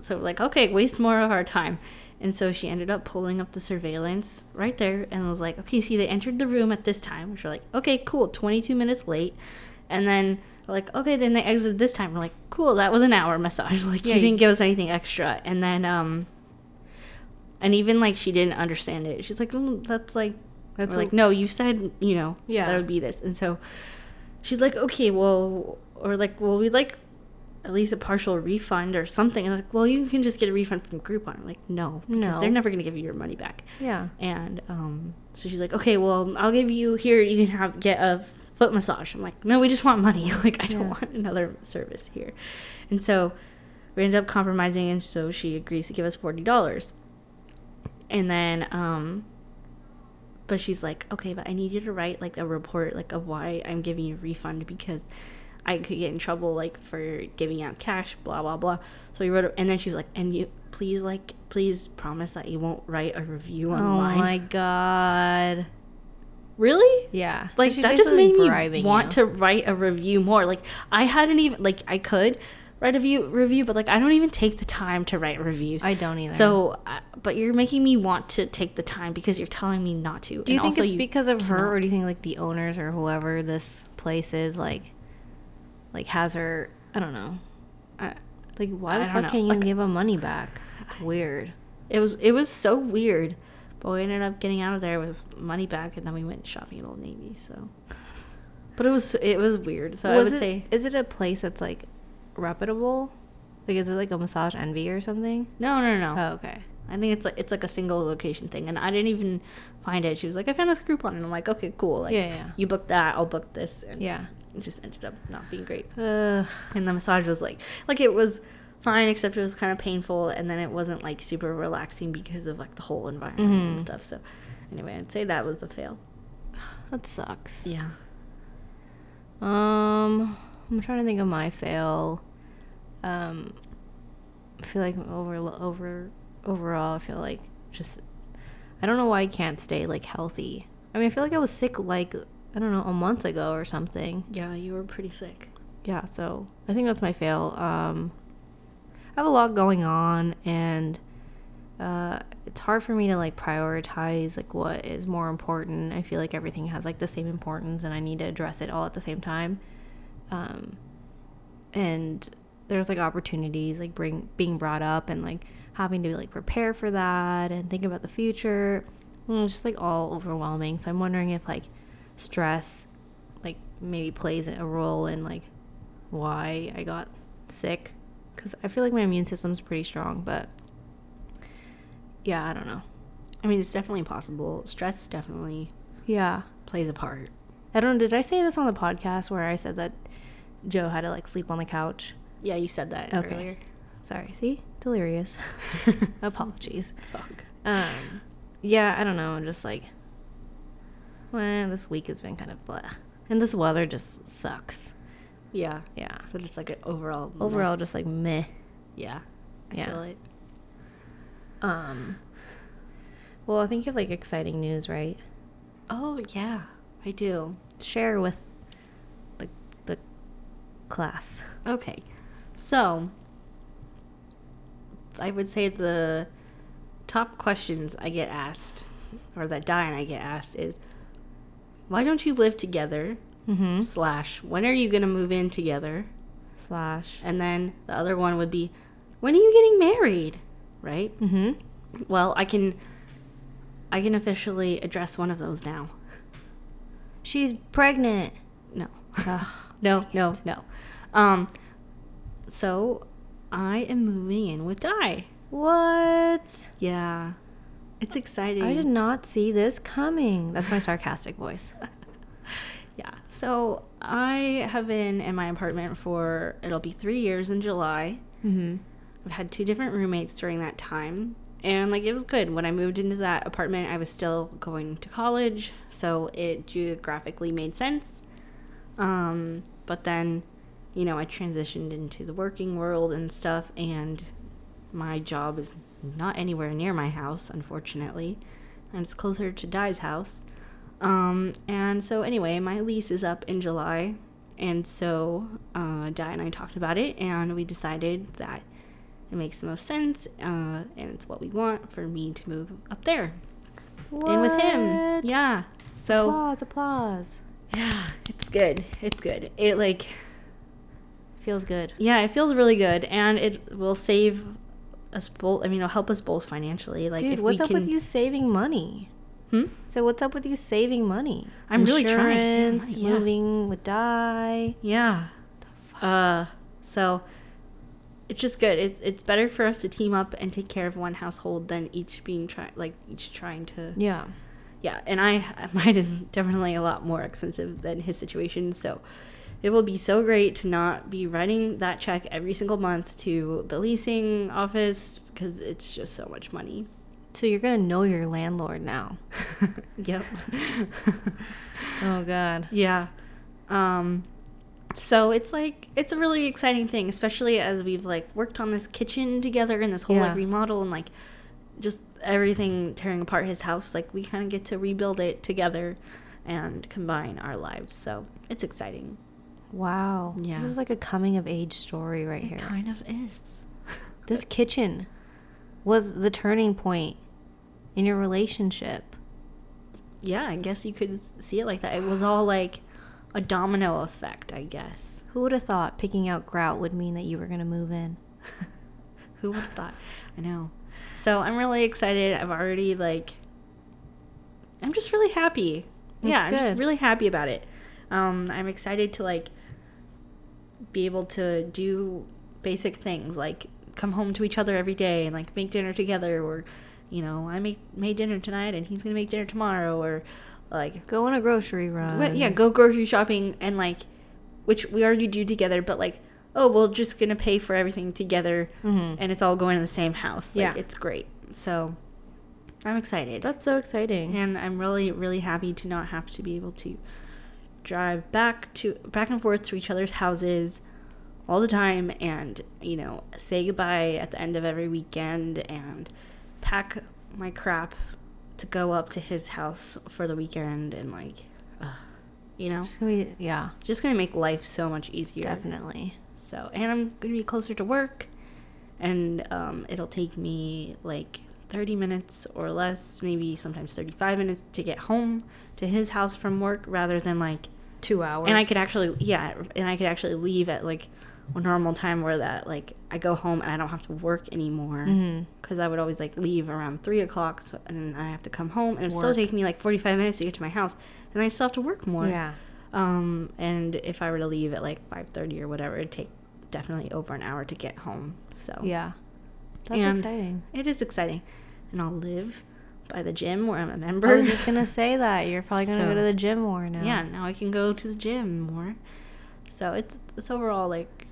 so like, okay, waste more of our time. And so she ended up pulling up the surveillance right there and was like, okay, see, they entered the room at this time. Which we're like, okay, cool, 22 minutes late. And then like, okay, then they exited this time. We're like, cool, that was an hour massage. *laughs* Like, yeah, you didn't give us anything extra. And then, um, and even like she didn't understand it. She's like, mm, that's like, that's like, no, you said, you know, yeah, that would be this. And so she's like, okay, well, or like, well, we'd like at least a partial refund or something. And like, well, you can just get a refund from Groupon. I'm like, no, because no. they're never going to give you your money back. Yeah. And um, so she's like, okay, well, I'll give you here. You can have get a foot massage. I'm like, no, we just want money. *laughs* like, I don't yeah. want another service here. And so we ended up compromising, and so she agrees to give us forty dollars. And then, um, but she's like, okay, but I need you to write like a report, like of why I'm giving you a refund because I could get in trouble like for giving out cash, blah blah blah. So he wrote, and then she was like, and you please like please promise that you won't write a review online. Oh my god. Really? Yeah. Like so that just made me want you. to write a review more. Like I hadn't even like I could write a view, review, but like I don't even take the time to write reviews. I don't either. So, uh, but you're making me want to take the time because you're telling me not to. Do you and think it's you because of cannot. her, or do you think like the owners or whoever this place is like like has her I don't know. I, like why the fuck can't you like, give him money back? It's weird. It was it was so weird. But we ended up getting out of there with money back and then we went shopping at Old Navy, so But it was it was weird. So was I would it, say Is it a place that's like reputable? Like is it like a massage envy or something? No, no, no. Oh, okay. I think it's like it's like a single location thing, and I didn't even find it. She was like, "I found this Groupon," and I'm like, "Okay, cool. Like, yeah, yeah. you booked that, I'll book this." And yeah, it just ended up not being great. Ugh. And the massage was like, like it was fine, except it was kind of painful, and then it wasn't like super relaxing because of like the whole environment mm-hmm. and stuff. So, anyway, I'd say that was a fail. *sighs* That sucks. Yeah. Um, I'm trying to think of my fail. Um, I feel like over over overall, I feel like just I don't know why I can't stay like healthy. I mean, I feel like I was sick like I don't know, a month ago or something. Yeah, you were pretty sick. Yeah, so I think that's my fail. Um, I have a lot going on, and uh, it's hard for me to like prioritize like what is more important. I feel like everything has like the same importance, and I need to address it all at the same time. Um, and there's like opportunities like bring being brought up, and like having to like prepare for that and think about the future. And it's just like all overwhelming. So I'm wondering if like stress like maybe plays a role in like why I got sick because I feel like my immune system's pretty strong, but yeah, I don't know. I mean, it's definitely possible. Stress definitely Yeah. plays a part. I don't know. Did I say this on the podcast where I said that Joe had to like sleep on the couch? Yeah, you said that Okay. earlier. Sorry. See? Delirious. *laughs* *laughs* Apologies. It's all good. Um, yeah, I don't know. I'm just like, well, this week has been kind of blah. And this weather just sucks. Yeah. Yeah. So just like an overall. meh. Overall, just like meh. Yeah. I Yeah. feel it. Um, well, I think you have like exciting news, right? Oh yeah, I do. Share with the, the class. Okay. So I would say the top questions I get asked, or that Dai and I get asked, is why don't you live together? Mm-hmm. Slash, when are you gonna move in together? Slash. And then the other one would be, when are you getting married? Right? Mm-hmm. Well, I can I can officially address one of those now. She's pregnant. No. Ugh. *laughs* No, no, no. Um so I am moving in with Dai. What? Yeah. It's exciting. I did not see this coming. That's my sarcastic voice. *laughs* Yeah. So I have been in my apartment for it'll be three years in July. Mm-hmm. I've had two different roommates during that time. And like it was good. When I moved into that apartment, I was still going to college, so it geographically made sense. Um, but then, you know, I transitioned into the working world and stuff, and my job is not anywhere near my house, unfortunately, and it's closer to Dai's house. Um, and so anyway, my lease is up in July, and so uh, Dai and I talked about it, and we decided that it makes the most sense, uh, and it's what we want for me to move up there in with him. Yeah. So Applause, applause. yeah, it's good. It's good. It like Feels good. yeah, it feels really good, and it will save us both. I mean, it'll help us both financially. Like, Dude, what's up can, with you saving money? Hmm? So what's up with you saving money? I'm really trying to save Insurance, money, yeah. moving would Dai. Yeah. Uh, so it's just good. It's it's better for us to team up and take care of one household than each being try like each trying to Yeah. yeah. And I *laughs* mine is definitely a lot more expensive than his situation. So it will be so great to not be writing that check every single month to the leasing office because it's just so much money. So you're gonna know your landlord now. *laughs* yep. *laughs* Oh God. Yeah. Um so it's like it's a really exciting thing, especially as we've like worked on this kitchen together and this whole Yeah. like remodel and like just everything tearing apart his house. Like we kind of get to rebuild it together and combine our lives. So it's exciting. Wow. Yeah. This is like a coming of age story right It here. It kind of is. This kitchen was the turning point in your relationship. Yeah, I guess you could see it like that. It was all like a domino effect, I guess. Who would have thought picking out grout would mean that you were gonna move in? *laughs* Who would have thought? I know. So I'm really excited. I've already like I'm just really happy. That's yeah, I'm just really happy about it. Um, I'm excited to like be able to do basic things like come home to each other every day and like make dinner together or you know, I make made dinner tonight and he's gonna make dinner tomorrow or like Go on a grocery run. Yeah, go grocery shopping and like, which we already do together, but like, oh, we're just gonna pay for everything together, Mhm. and it's all going in the same house. Like, Yeah. it's great. So, I'm excited, That's so exciting. and I'm really, really happy to not have to be able to drive back to back and forth to each other's houses all the time, and you know, say goodbye at the end of every weekend, and pack my crap to go up to his house for the weekend, and like, ugh, you know Just gonna be yeah, just gonna make life so much easier. definitely. So, and I'm gonna be closer to work, and um, it'll take me like 30 minutes or less, maybe sometimes 35 minutes to get home to his house from work, rather than like, Two hours. and I could actually, yeah, and I could actually leave at like a normal time where that like I go home and I don't have to work anymore because I would always like leave around three o'clock, so, and I have to come home, and it still Work. take me like 45 minutes to get to my house, and I still have to work more. Yeah. Um, and if I were to leave at like five thirty or whatever, it'd take definitely over an hour to get home. So Yeah. That's And- exciting. it is exciting, and I'll live by the gym where I'm a member. I was just gonna *laughs* say that you're probably gonna go to the gym more now. yeah, now I can go to the gym more. So it's it's overall like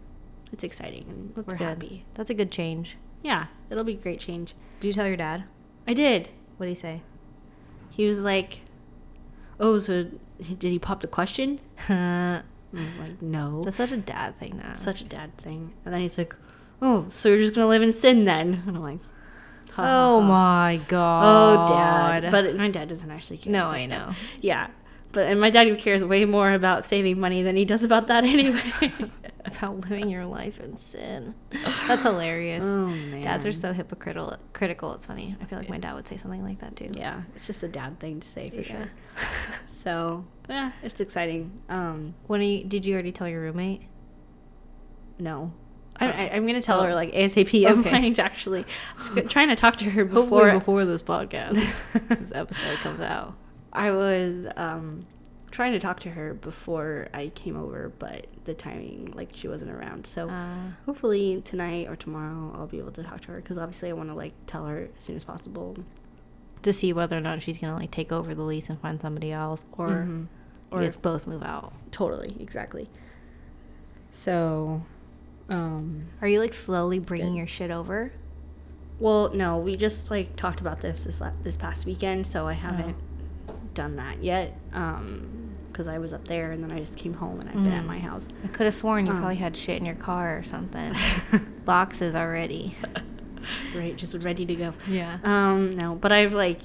it's exciting and That's we're good. happy. That's a good change. Yeah, it'll be a great change. Did you tell your dad? I did. What did he say? He was like, "Oh, so did he pop the question?" *laughs* I'm like, "No." That's such a dad thing ask. such a dad thing. And then he's like, "Oh, so you're just gonna live in sin then?" *laughs* And I'm like, ha, Oh ha. my oh, god." oh, dad." But my dad doesn't actually care. no, I that know. Yeah, but and my dad cares way more about saving money than he does about that *laughs* anyway. About living your life in sin. That's hilarious. oh Dads are so hypocritical. Critical. It's funny. I feel like my dad would say something like that too. Yeah, it's just a dad thing to say for Yeah. sure. *laughs* So yeah, it's exciting. Um, When are you, did you already tell your roommate? no. I, I, I'm gonna tell her Oh. like ASAP. *laughs* I'm Okay. planning to actually I was g- trying to talk to her Hopefully before before this podcast, *laughs* this episode comes out. I was um, trying to talk to her before I came over, but the timing, like, she wasn't around. So Uh, hopefully tonight or tomorrow I'll be able to talk to her because obviously I want to, like, tell her as soon as possible. to see whether or not she's gonna like take over the lease and find somebody else, or Mhm. or guys both move out. totally, exactly. So, um, Are you like slowly bringing good. your shit over? well, no, we just, like, talked about this this, this past weekend, so I haven't done that yet. Um, because I was up there and then I just came home and I've been at Mm. my house. I could have sworn you Um. probably had shit in your car or something. *laughs* Boxes already. *laughs* right, just ready to go. Yeah. Um, no, but I've like,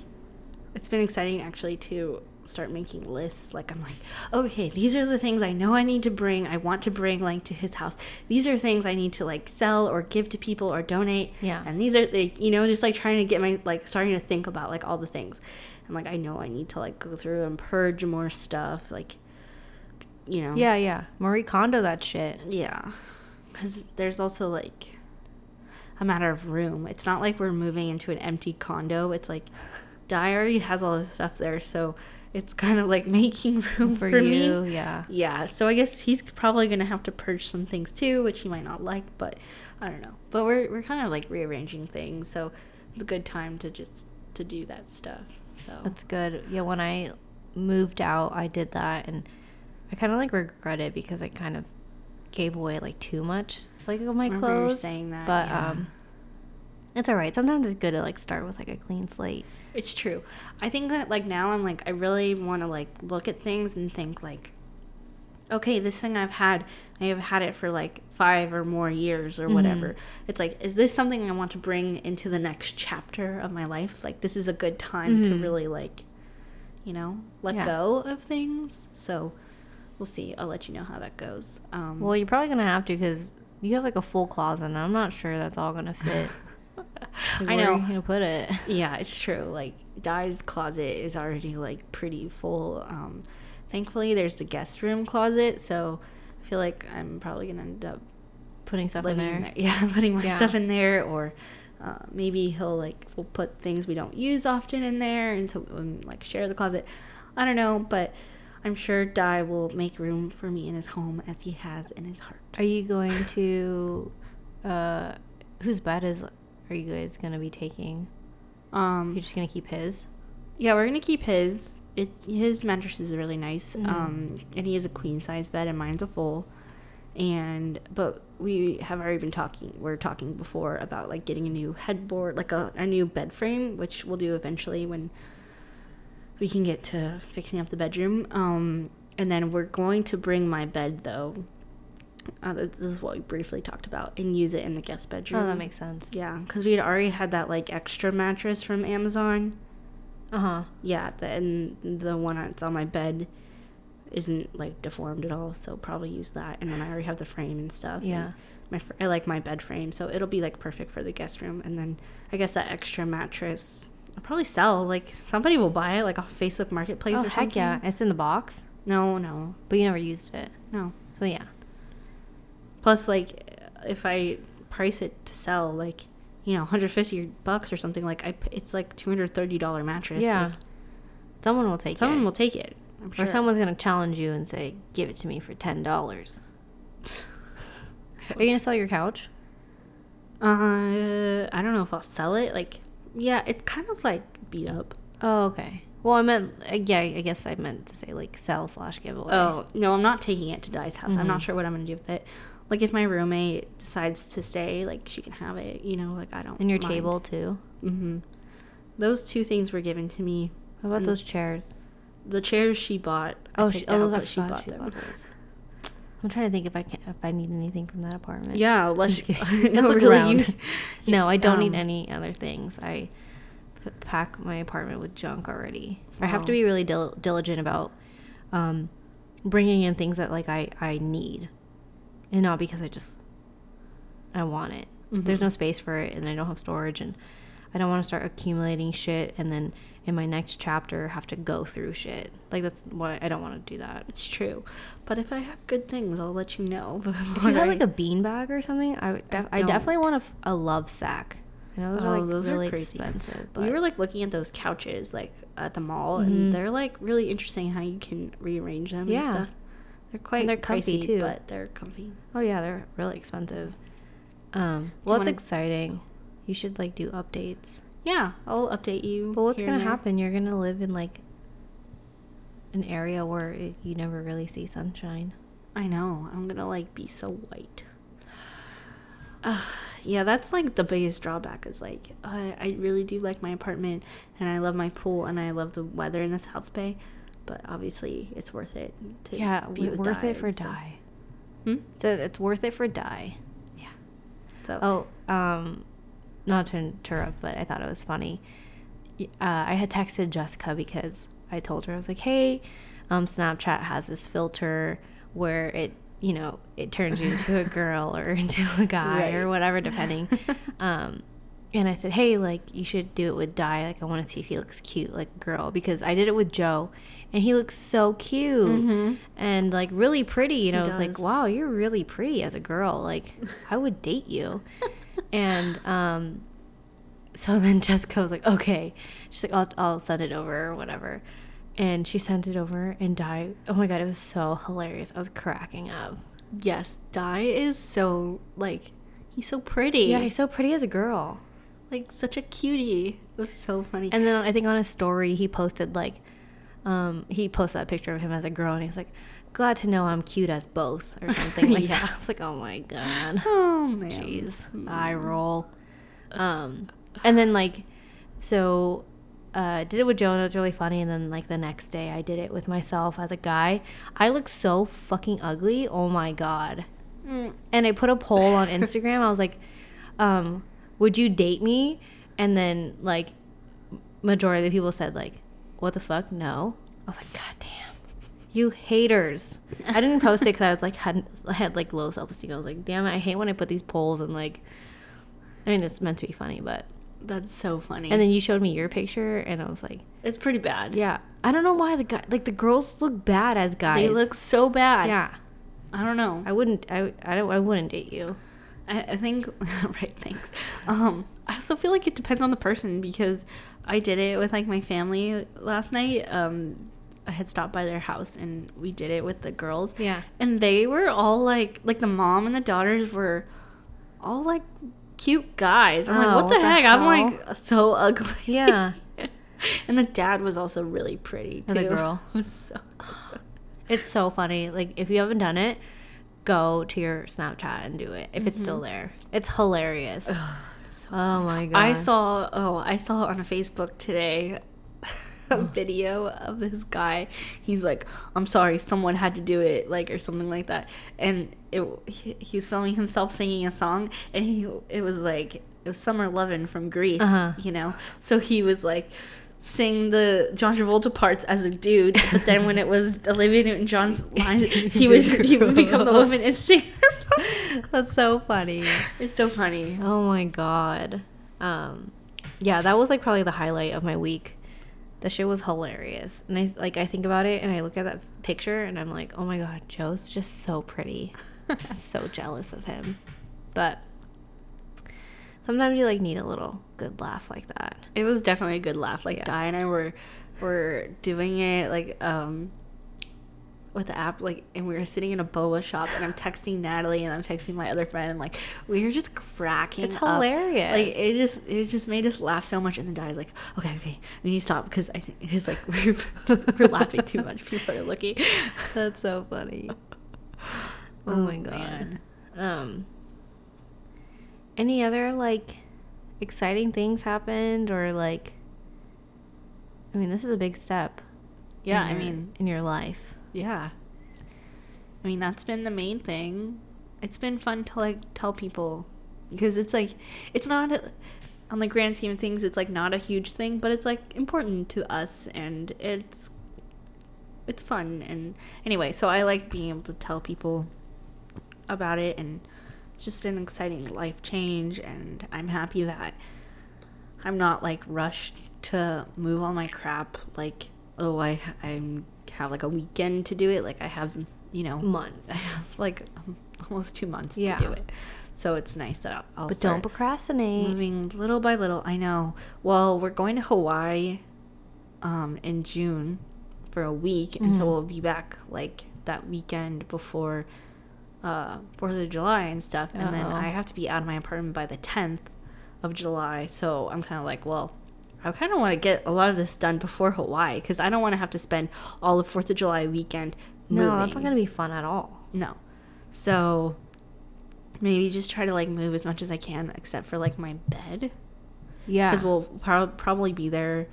it's been exciting actually to start making lists. Like, I'm like, okay, these are the things I know I need to bring. I want to bring like to his house. These are things I need to like sell or give to people or donate. Yeah. And these are, like, you know, just like trying to get my, like, starting to think about like all the things. And like, I know I need to like go through and purge more stuff. Like, you know. Yeah, yeah. Marie Kondo that shit. Yeah. Because there's also like a matter of room. It's not like we're moving into an empty condo. It's like *laughs* Dai already has all this stuff there. So it's kind of like *laughs* making room For, for, you, me. yeah. Yeah. So I guess he's probably going to have to purge some things too, which he might not like. But I don't know. But we're, we're kind of like rearranging things. So it's a good time to just to do that stuff. So That's good. Yeah, when I moved out, I did that and I kind of like regret it because I kind of gave away like too much like of my clothes. saying that, But yeah. um it's all right. Sometimes it's good to like start with like a clean slate. It's true. I think that like now I'm like I really want to like look at things and think like okay, this thing I've had, I have had it for like 5 or more years or whatever. It's like is this something I want to bring into the next chapter of my life? Like this is a good time to Mhm. really like you know, let Yeah. go of things. So we'll see. I'll let you know how that goes. Um Well, you're probably going to have to cuz you have like a full closet and I'm not sure that's all going to fit. *laughs* I where know. are you put it? Yeah, it's true. Like Dai's closet is already like pretty full. Um, thankfully, there's the guest room closet, so I feel like I'm probably gonna end up Putting stuff in there. in there. *laughs* Yeah, putting my Yeah. stuff in there, or uh, maybe he'll like we'll put things we don't use often in there, and so we'll, like share the closet. I don't know, but I'm sure Dai will make room for me in his home as he has in his heart. Are you going to uh whose bed is are you guys going to be taking? Um, You're just going to keep his? Yeah, we're gonna keep his. It's his mattress is really nice. Mhm. Um, and he has a queen size bed, and mine's a full. And but we have already been talking. We're talking before about like getting a new headboard, like a, a new bed frame, which we'll do eventually when we can get to fixing up the bedroom. Um, and then we're going to bring my bed though. Uh, this is what we briefly talked about, and use it in the guest bedroom. Oh, that makes sense. yeah, because we had already had that like extra mattress from Amazon. Uh-huh. Yeah, the, and the one that's on my bed isn't like deformed at all, so probably use that. And then I already have the frame and stuff. and Yeah. my fr- I like my bed frame, so it'll be like perfect for the guest room. And then I guess that extra mattress I'll probably sell. Like somebody will buy it, like off Facebook Marketplace Oh, or heck something. yeah. It's in the box, No, no, but you never used it. no. So yeah. Plus, like if I price it to sell, like you know, 150 bucks or something, like I, it's like 230 dollar mattress. yeah. like, Someone will take someone it. Someone will take it. I'm Or someone's gonna challenge you and say, "Give it to me for ten dollars." Are you gonna sell your couch? Uh, I don't know if I'll sell it. Like, yeah, it's kind of like beat up. Oh, okay. Well, I meant, uh, yeah, I guess I meant to say like sell slash give away. Oh no, I'm not taking it to Dai's house. I'm Mm-hmm. not sure what I'm gonna do with it. Like, if my roommate decides to stay, like she can have it. You know, like I don't. and your mind. table too. Mm-hmm. Those two things were given to me. How about And- those chairs? The chairs she bought. Oh, she, oh, out, those are she bought She them. bought. I'm trying to think if I can if I need anything from that apartment. Yeah, *laughs* let's. Kidding. *laughs* no, look really, around. *laughs* you- no, I don't need um, any other things. I pack my apartment with junk already. I have to be really dil- diligent about um, bringing in things that like I I need, and not because I just I want it. There's Mm-hmm. no space for it, and I don't have storage, and I don't want to start accumulating shit, and then in my next chapter have to go through shit. Like that's what I don't want to do that. It's true, but if I have good things, I'll let you know. *laughs* If you had like a bean bag or something, I would def- I, definitely don't. want a, f- a love sack. I know those Oh, are like those are really crazy. expensive, but we were like looking at those couches like at the mall, Mm-hmm. and they're like really interesting how you can rearrange them Yeah. and stuff. They're quite they're comfy, pricey, too. but they're comfy. oh yeah, they're really expensive. Um, well, it's wanna- exciting. You should like do updates. Yeah, I'll update you. But what's gonna happen? You're gonna live in like an area where it, you never really see sunshine. I know. I'm gonna like be so white. Uh, yeah, that's like the biggest drawback. Is like I, I really do like my apartment, and I love my pool, and I love the weather in the South Bay. But obviously, it's worth it to Yeah, worth it for Dai. Hmm? So it's worth it for Dai. Yeah. So Oh, um, not to interrupt, but I thought it was funny. Uh, I had texted Jessica because I told her I was like, "Hey, um, Snapchat has this filter where it, you know, it turns you into a girl or *laughs* into a guy or whatever, depending." *laughs* um, and I said, "Hey, like you should do it with Dai. Like I want to see if he looks cute like a girl because I did it with Joe, and he looks so cute and like really pretty. You know, it's like, wow, you're really pretty as a girl. Like I would date you." *laughs* and um, so then Jessica was like, "Okay," she's like, "I'll I'll send it over or whatever." And she sent it over, and Dai, oh my god, it was so hilarious. I was cracking up. yes, Dai is so like he's so pretty. Yeah, he's so pretty as a girl. like such a cutie. It was so funny. And then I think on his story he posted like, um, he posted a picture of him as a girl, and he's like, "Glad to know I'm cute as both," or something *laughs* like that. I was like, "Oh my god." *laughs* oh man. Jeez, I roll. Um, and then like, so, uh, did it with Joe and it was really funny. And then like the next day, I did it with myself as a guy. I look so fucking ugly. Oh my god. Mm. And I put a poll on Instagram. I was like, um, would you date me? And then like, majority of the people said like, what the fuck? No. I was like, god damn. You haters! I didn't post it because I was like had I had like low self esteem. I was like, damn it! I hate when I put these polls and like, I mean, it's meant to be funny, but That's so funny. and then you showed me your picture, and I was like, it's pretty bad. yeah, I don't know why the guy like the girls look bad as guys. They look so bad. yeah. I don't know. I wouldn't. I I don't. I wouldn't date you. I, I think *laughs* right. Thanks. Um, I also feel like it depends on the person because I did it with like my family last night. Um, I had stopped by their house and we did it with the girls. Yeah. And they were all like, like the mom and the daughters were all like cute guys. I'm like, Oh, what the what the heck? I'm like so ugly. Yeah. *laughs* and the dad was also really pretty too. The girl. *laughs* It was so. It's so funny. Like if you haven't done it, go to your Snapchat and do it if it's still there. It's hilarious. oh my god. I saw oh I saw on Facebook today *laughs* a video of this guy. He's like, "I'm sorry, someone had to do it," like or something like that. And it he, he was filming himself singing a song, and he it was like it was Summer Lovin' from Grease, Uh-huh. you know. So he was like sing the John Travolta parts as a dude, but then when it was Olivia Newton-John's lines, he was he would become the woman and sing her parts. *laughs* That's so funny. It's so funny. Oh my god. Um yeah, that was like probably the highlight of my week. The shit was hilarious. And I like I think about it and I look at that picture and I'm like, "Oh my god, Joe's just so pretty." *laughs* so jealous of him. But sometimes you like need a little good laugh like that. It was definitely a good laugh. Like Yeah. Dai and I were were doing it like um with the app, like, and we were sitting in a boba shop, and I'm texting Natalie, and I'm texting my other friend, and like, we were just cracking. It's up. hilarious. Like, it just, it just made us laugh so much. And then Dai's like, okay, okay, we need to stop because I think it's like *laughs* we're we're laughing too much. People are looking. That's so funny. *laughs* Oh, my god. man. Um any other like exciting things happened or like I mean, this is a big step. Yeah, in I mean, in your life. Yeah. I mean, that's been the main thing. It's been fun to like tell people because it's like it's not a, on the grand scheme of things it's like not a huge thing, but it's like important to us and it's it's fun and anyway, so I like being able to tell people about it and just an exciting life change and I'm happy that I'm not like rushed to move all my crap like oh I I'm have like a weekend to do it like I have you know Month. I have like um, *laughs* almost two months Yeah. to do it so it's nice that I'll, I'll But don't procrastinate. moving little by little I know well we're going to Hawaii um in June for a week and so Mhm. we'll be back like that weekend before uh Fourth of July and stuff and then Uh-oh. I have to be out of my apartment by the 10th of July so I'm kind of like well I kind of want to get a lot of this done before Hawaii because I don't want to have to spend all of Fourth of July weekend No, moving. that's not going to be fun at all. No. So maybe just try to like move as much as I can, except for like my bed, Yeah. because we'll prob- probably be there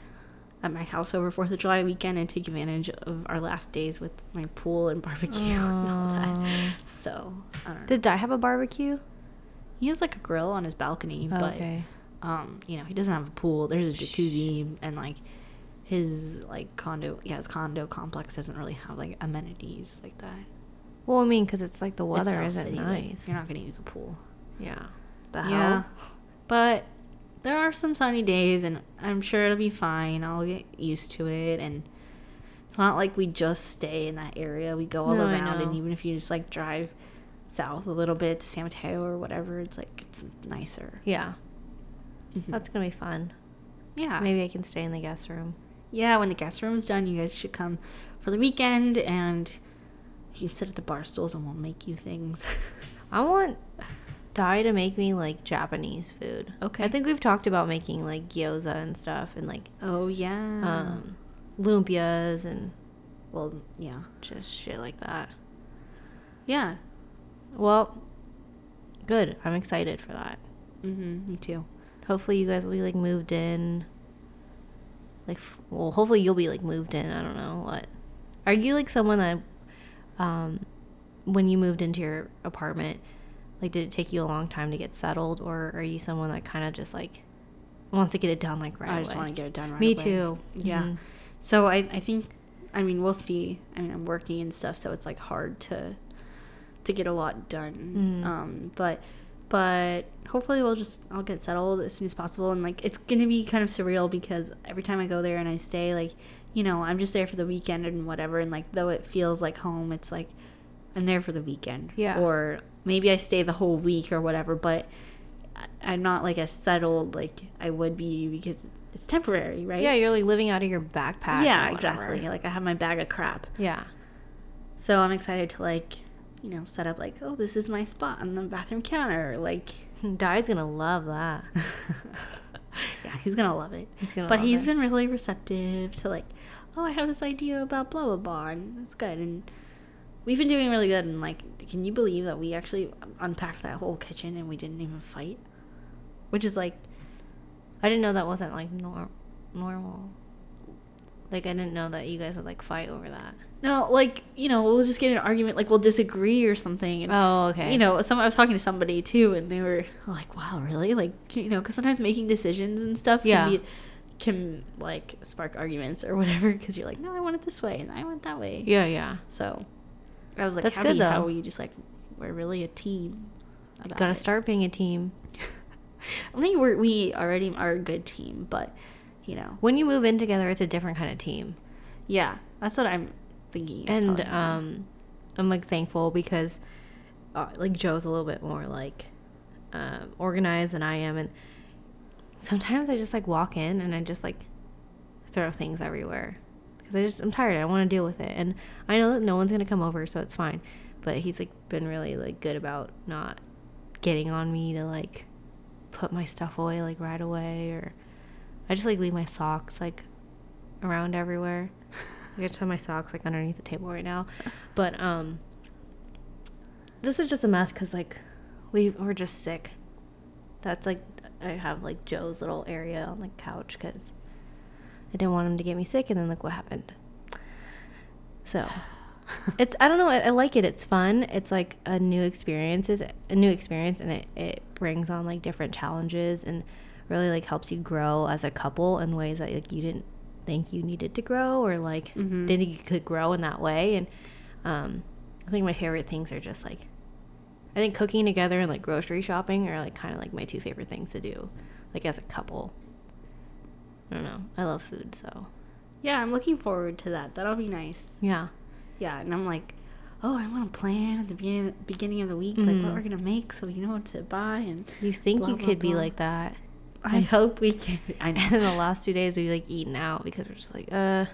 at my house over Fourth of July weekend and take advantage of our last days with my pool and barbecue *laughs* and all that. So I don't know. Did Dai have a barbecue? He has like a grill on his balcony, Oh, but okay. um, you know, he doesn't have a pool. There's a jacuzzi and like his like condo. Yeah, his condo complex doesn't really have like amenities like that. Well, I mean, because it's like the weather isn't City, like, nice. you're not gonna use a pool. yeah. The hell? Yeah. But there are some sunny days, and I'm sure it'll be fine. I'll get used to it. And it's not like we just stay in that area. We go all No, around, and even if you just like drive south a little bit to San Mateo or whatever, it's like it's nicer. Yeah. Mhm. That's going to be fun. yeah. Maybe I can stay in the guest room. Yeah, when the guest room is done, you guys should come for the weekend, and you can sit at the bar stools, and we'll make you things. I want Dai to make me like Japanese food. Okay. I think we've talked about making like gyoza and stuff and like oh yeah. um, lumpias and well, yeah. just shit like that. Yeah. Well, good. I'm excited for that. Mm-hmm. Me too. Hopefully, you guys will be like moved in. Like, well, hopefully you'll be like moved in. I don't know what. Are you like someone that, um, when you moved into your apartment, like, did it take you a long time to get settled, or are you someone that kind of just like wants to get it done like right I just away? want to get it done right now. Me away. too. Yeah. Mhm. So I, I think I mean we'll see. I mean I'm working and stuff, so it's like hard to to get a lot done. Mm. Um, but but hopefully we'll just I'll get settled as soon as possible and like it's gonna be kind of surreal because every time I go there and I stay like you know I'm just there for the weekend and whatever and like though it feels like home it's like I'm there for the weekend Yeah. or maybe I stay the whole week or whatever but I'm not like as settled like I would be because it's temporary right Yeah, you're like living out of your backpack. yeah exactly like i have my bag of crap Yeah. so i'm excited to like you know set up like oh this is my spot on the bathroom counter like *laughs* Dai's gonna love that. *laughs* yeah he's gonna love it He's gonna but he's it. been really receptive to like oh i have this idea about blah blah blah and that's good and we've been doing really good and like can you believe that we actually unpacked that whole kitchen and we didn't even fight which is like I didn't know that wasn't like nor- normal. Like I didn't know that you guys would like fight over that. no like you know we'll just get in an argument like we'll disagree or something and Oh, okay. you know, some I was talking to somebody too, and they were like, "Wow, really?" Like, you know, because sometimes making decisions and stuff can Yeah. be can like spark arguments or whatever. Because you're like, "No, I want it this way, and I want that way." Yeah, yeah. So I was like, That's happy good, how though. we just like we're really a team. Gotta it. start being a team. *laughs* I think we're we already are a good team, but you know, When you move in together, it's a different kind of team. yeah, that's what I'm thinking. And probably gonna be. um, I'm like thankful because uh, like Joe's a little bit more like um, organized than I am, and sometimes I just like walk in and I just like throw things everywhere because I just I'm tired. I don't want to deal with it, and I know that no one's gonna come over, so it's fine. But he's like been really like good about not getting on me to like put my stuff away like right away, or I just like leave my socks like around everywhere. I get to my socks like underneath the table right now, but um, this is just a mess because like we were just sick. That's like I have like Joe's little area on the couch because I didn't want him to get me sick, and then look what happened. So *sighs* it's I don't know I, I, like it. It's fun. It's like a new experience. Is a new experience, and it it brings on like different challenges and really like helps you grow as a couple in ways that like you didn't think you needed to grow or like mm-hmm. didn't think you could grow in that way. And um, I think my favorite things are just like I think cooking together and like grocery shopping are like kind of like my two favorite things to do, like as a couple. I don't know. I love food, so. Yeah, I'm looking forward to that. That'll be nice. Yeah. Yeah, and I'm like, oh, I want to plan at the beginning beginning of the week, mm-hmm. like what mm-hmm. we're gonna make, so we know what to buy. And you think blah, you blah, could blah. be like that? I hope we can. I *laughs* know. And the last two days we like eaten out because we're just like, uh,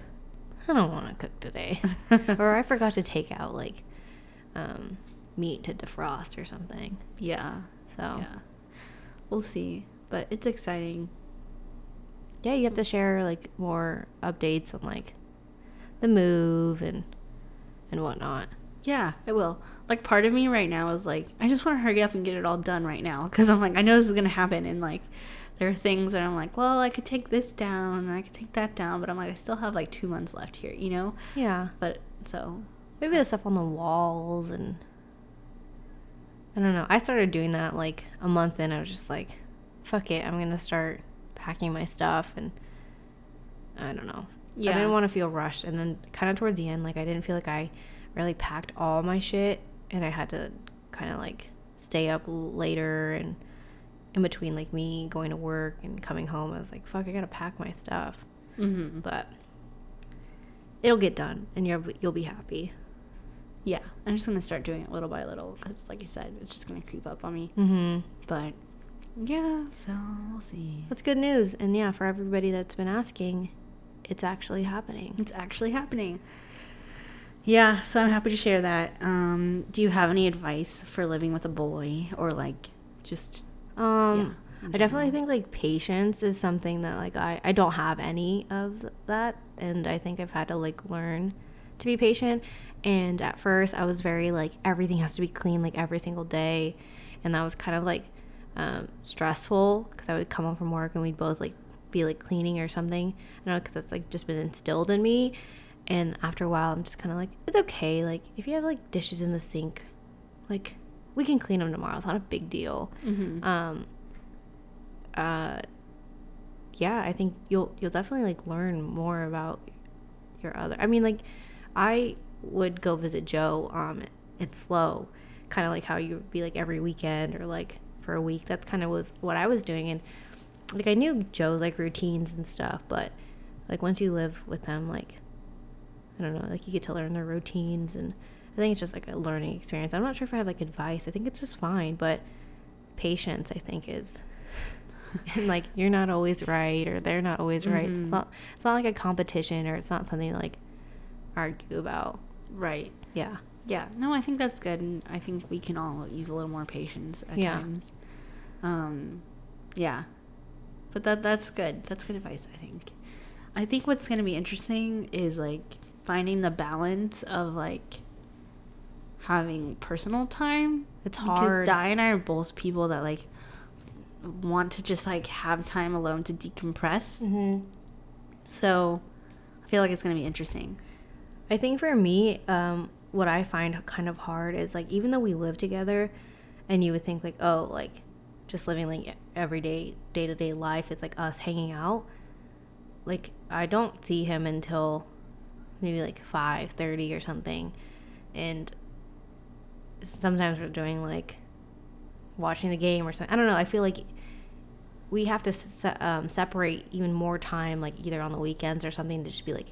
I don't want to cook today, *laughs* or I forgot to take out like, um, meat to defrost or something. Yeah. So yeah. We'll see. But it's exciting. Yeah, you have to share like more updates on like the move and and whatnot. Yeah, I will. Like part of me right now is like, I just want to hurry up and get it all done right now because I'm like, I know this is gonna happen, and like, there are things where I'm like, well, I could take this down and I could take that down, but I'm like, I still have like two months left here, you know? Yeah. But so maybe the stuff on the walls and I don't know. I started doing that like a month in. I was just like, fuck it. I'm going to start packing my stuff. And I don't know. Yeah. I didn't want to feel rushed. And then kind of towards the end, like I didn't feel like I really packed all my shit. And I had to kind of like stay up later. And in between like me going to work and coming home, I was like, fuck, I got to pack my stuff. Mm-hmm. But it'll get done and you'll, you'll be happy yeah, I'm just gonna start doing it little by little because, like you said, it's just gonna creep up on me. Mm-hmm. But yeah, so we'll see. That's good news, and yeah, for everybody that's been asking, it's actually happening. It's actually happening. Yeah, so I'm happy to share that. Um, do you have any advice for living with a boy, or like just? Um, yeah, I definitely think like patience is something that like I I don't have any of that, and I think I've had to like learn to be patient and at first, I was very like, everything has to be clean like every single day. And that was kind of like um, stressful because I would come home from work and we'd both like be like cleaning or something. I don't know because that's like just been instilled in me. And after a while, I'm just kind of like, it's okay. Like, if you have like dishes in the sink, like, we can clean them tomorrow. It's not a big deal. Mm-hmm. Um, uh, yeah, I think you'll you'll definitely like learn more about your other. I mean, like, I would go visit Joe um, it's slow, kind of like how you would be like every weekend or like for a week. That's kind of was what I was doing, and like I knew Joe's like routines and stuff, but like once you live with them, like I don't know, like you get to learn their routines, and I think it's just like a learning experience. I'm not sure if I have like advice. I think it's just fine, but patience, I think, is. *laughs* and like you're not always right or they're not always right. Mm-hmm. So it's not it's not like a competition or it's not something like argue about. Right. Yeah. Yeah. No, I think that's good, and I think we can all use a little more patience at yeah. times. Um, yeah. But that that's good. That's good advice. I think. I think what's gonna be interesting is like finding the balance of like having personal time. It's hard. Because Dai and I are both people that like want to just like have time alone to decompress. Mm-hmm. So I feel like it's gonna be interesting. I think for me, um, what I find kind of hard is like even though we live together, and you would think like oh like just living like everyday day to day life, it's like us hanging out. Like I don't see him until maybe like five thirty or something, and sometimes we're doing like watching the game or something. I don't know. I feel like we have to se- um, separate even more time, like either on the weekends or something, to just be like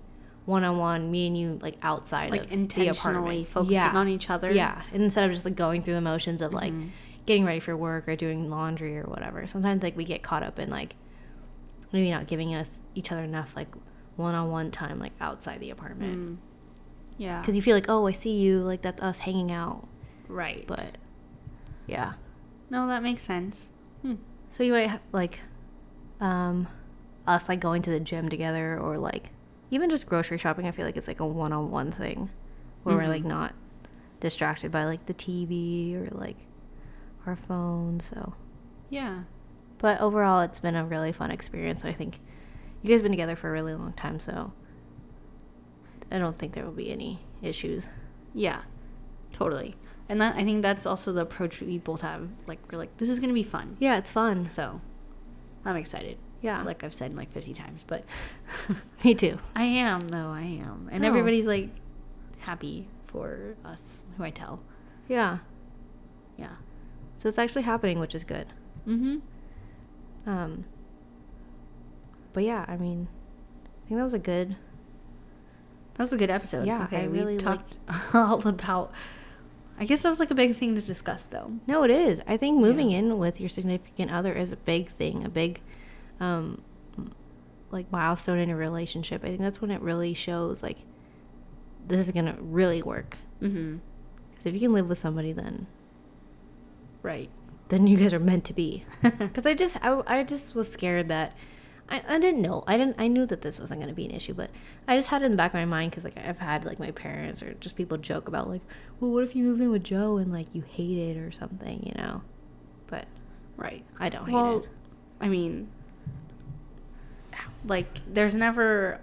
one on one, me and you, like outside like of intentionally focusing yeah. on each other. Yeah, and instead of just like going through the motions of like mm-hmm. getting ready for work or doing laundry or whatever. Sometimes like we get caught up in like maybe not giving us each other enough like one-on-one time like outside the apartment Mm. Yeah. because you feel like oh i see you like that's us hanging out right. but yeah no, that makes sense. Hmm. so you might have like um us like going to the gym together or like even just grocery shopping i feel like it's like a one-on-one thing where we're like Mhm. not distracted by like the tv or like our phone so Yeah. but overall it's been a really fun experience i think you guys have been together for a really long time so i don't think there will be any issues Yeah. Totally. And that I think that's also the approach we both have. Like we're like, this is gonna be fun. yeah it's fun So I'm excited. Yeah Like I've said like 50 times, but *laughs* me too I am though. I am, and No. everybody's like happy for us. Who I tell. yeah Yeah. so it's actually happening which is good Mm-hmm. um but yeah i mean i think that was a good That was a good episode. Yeah, Okay. I we really talked all *laughs* about. I guess that was like a big thing to discuss, though. no it is i think moving Yeah. in with your significant other is a big thing a big um like milestone in a relationship i think that's when it really shows like this is gonna really work Mm-hmm. because if you can live with somebody then Right. then you guys are meant to be. *laughs* Because I just, I, I just was scared that, I, I didn't know, I didn't, I knew that this wasn't going to be an issue, but I just had it in the back of my mind because like I've had like my parents or just people joke about like, well, what if you move in with Joe and like you hate it or something, you know? But Right. I don't hate Well, it. I mean, like, there's never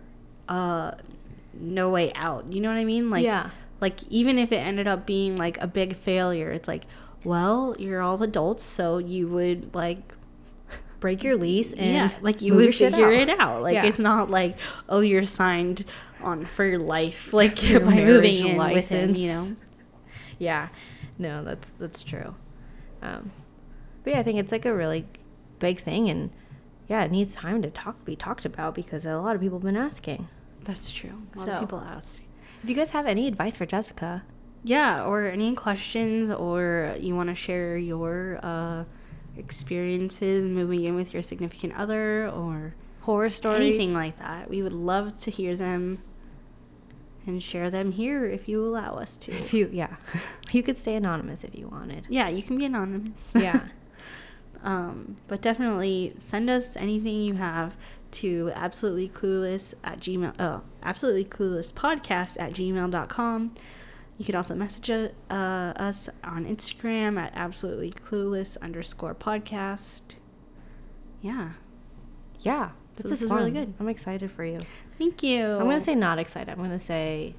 uh no way out. You know what I mean? Like, Yeah. Like, even if it ended up being like a big failure, it's like, well, you're all adults, so you would like Break your lease and yeah, like you would figure out. it out. Like Yeah. it's not like oh you're signed on for your life *laughs* like Your by moving in with him, you know. Yeah, no, that's that's true. Um, but yeah, I think it's like a really big thing, and yeah, it needs time to talk be talked about because a lot of people have been asking. That's true. A lot So- of people ask. If you guys have any advice for Jessica, Yeah, or any questions, or you want to share your uh, experiences moving in with your significant other, or horror stories, anything like that, we would love to hear them and share them here if you allow us to. if you yeah, *laughs* you could stay anonymous if you wanted. yeah, you can be anonymous. Yeah, *laughs* um, but definitely send us anything you have to absolutely clueless at gmail oh absolutely clueless podcast at gmail.com you could also message uh, us on instagram at absolutely clueless underscore podcast yeah yeah, So this, this is, is really good. I'm excited for you. thank you I'm gonna say not excited. I'm gonna say,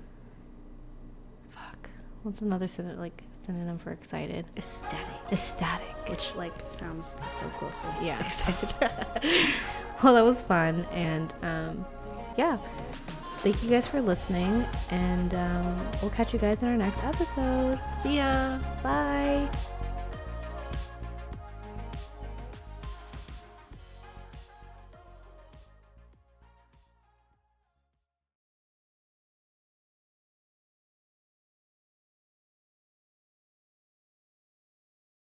fuck. What's another sentence like synonym for excited? ecstatic Ecstatic. which like sounds so close Yeah. *laughs* excited *laughs* well, that was fun, and um, yeah, thank you guys for listening, and um, we'll catch you guys in our next episode. see ya Bye.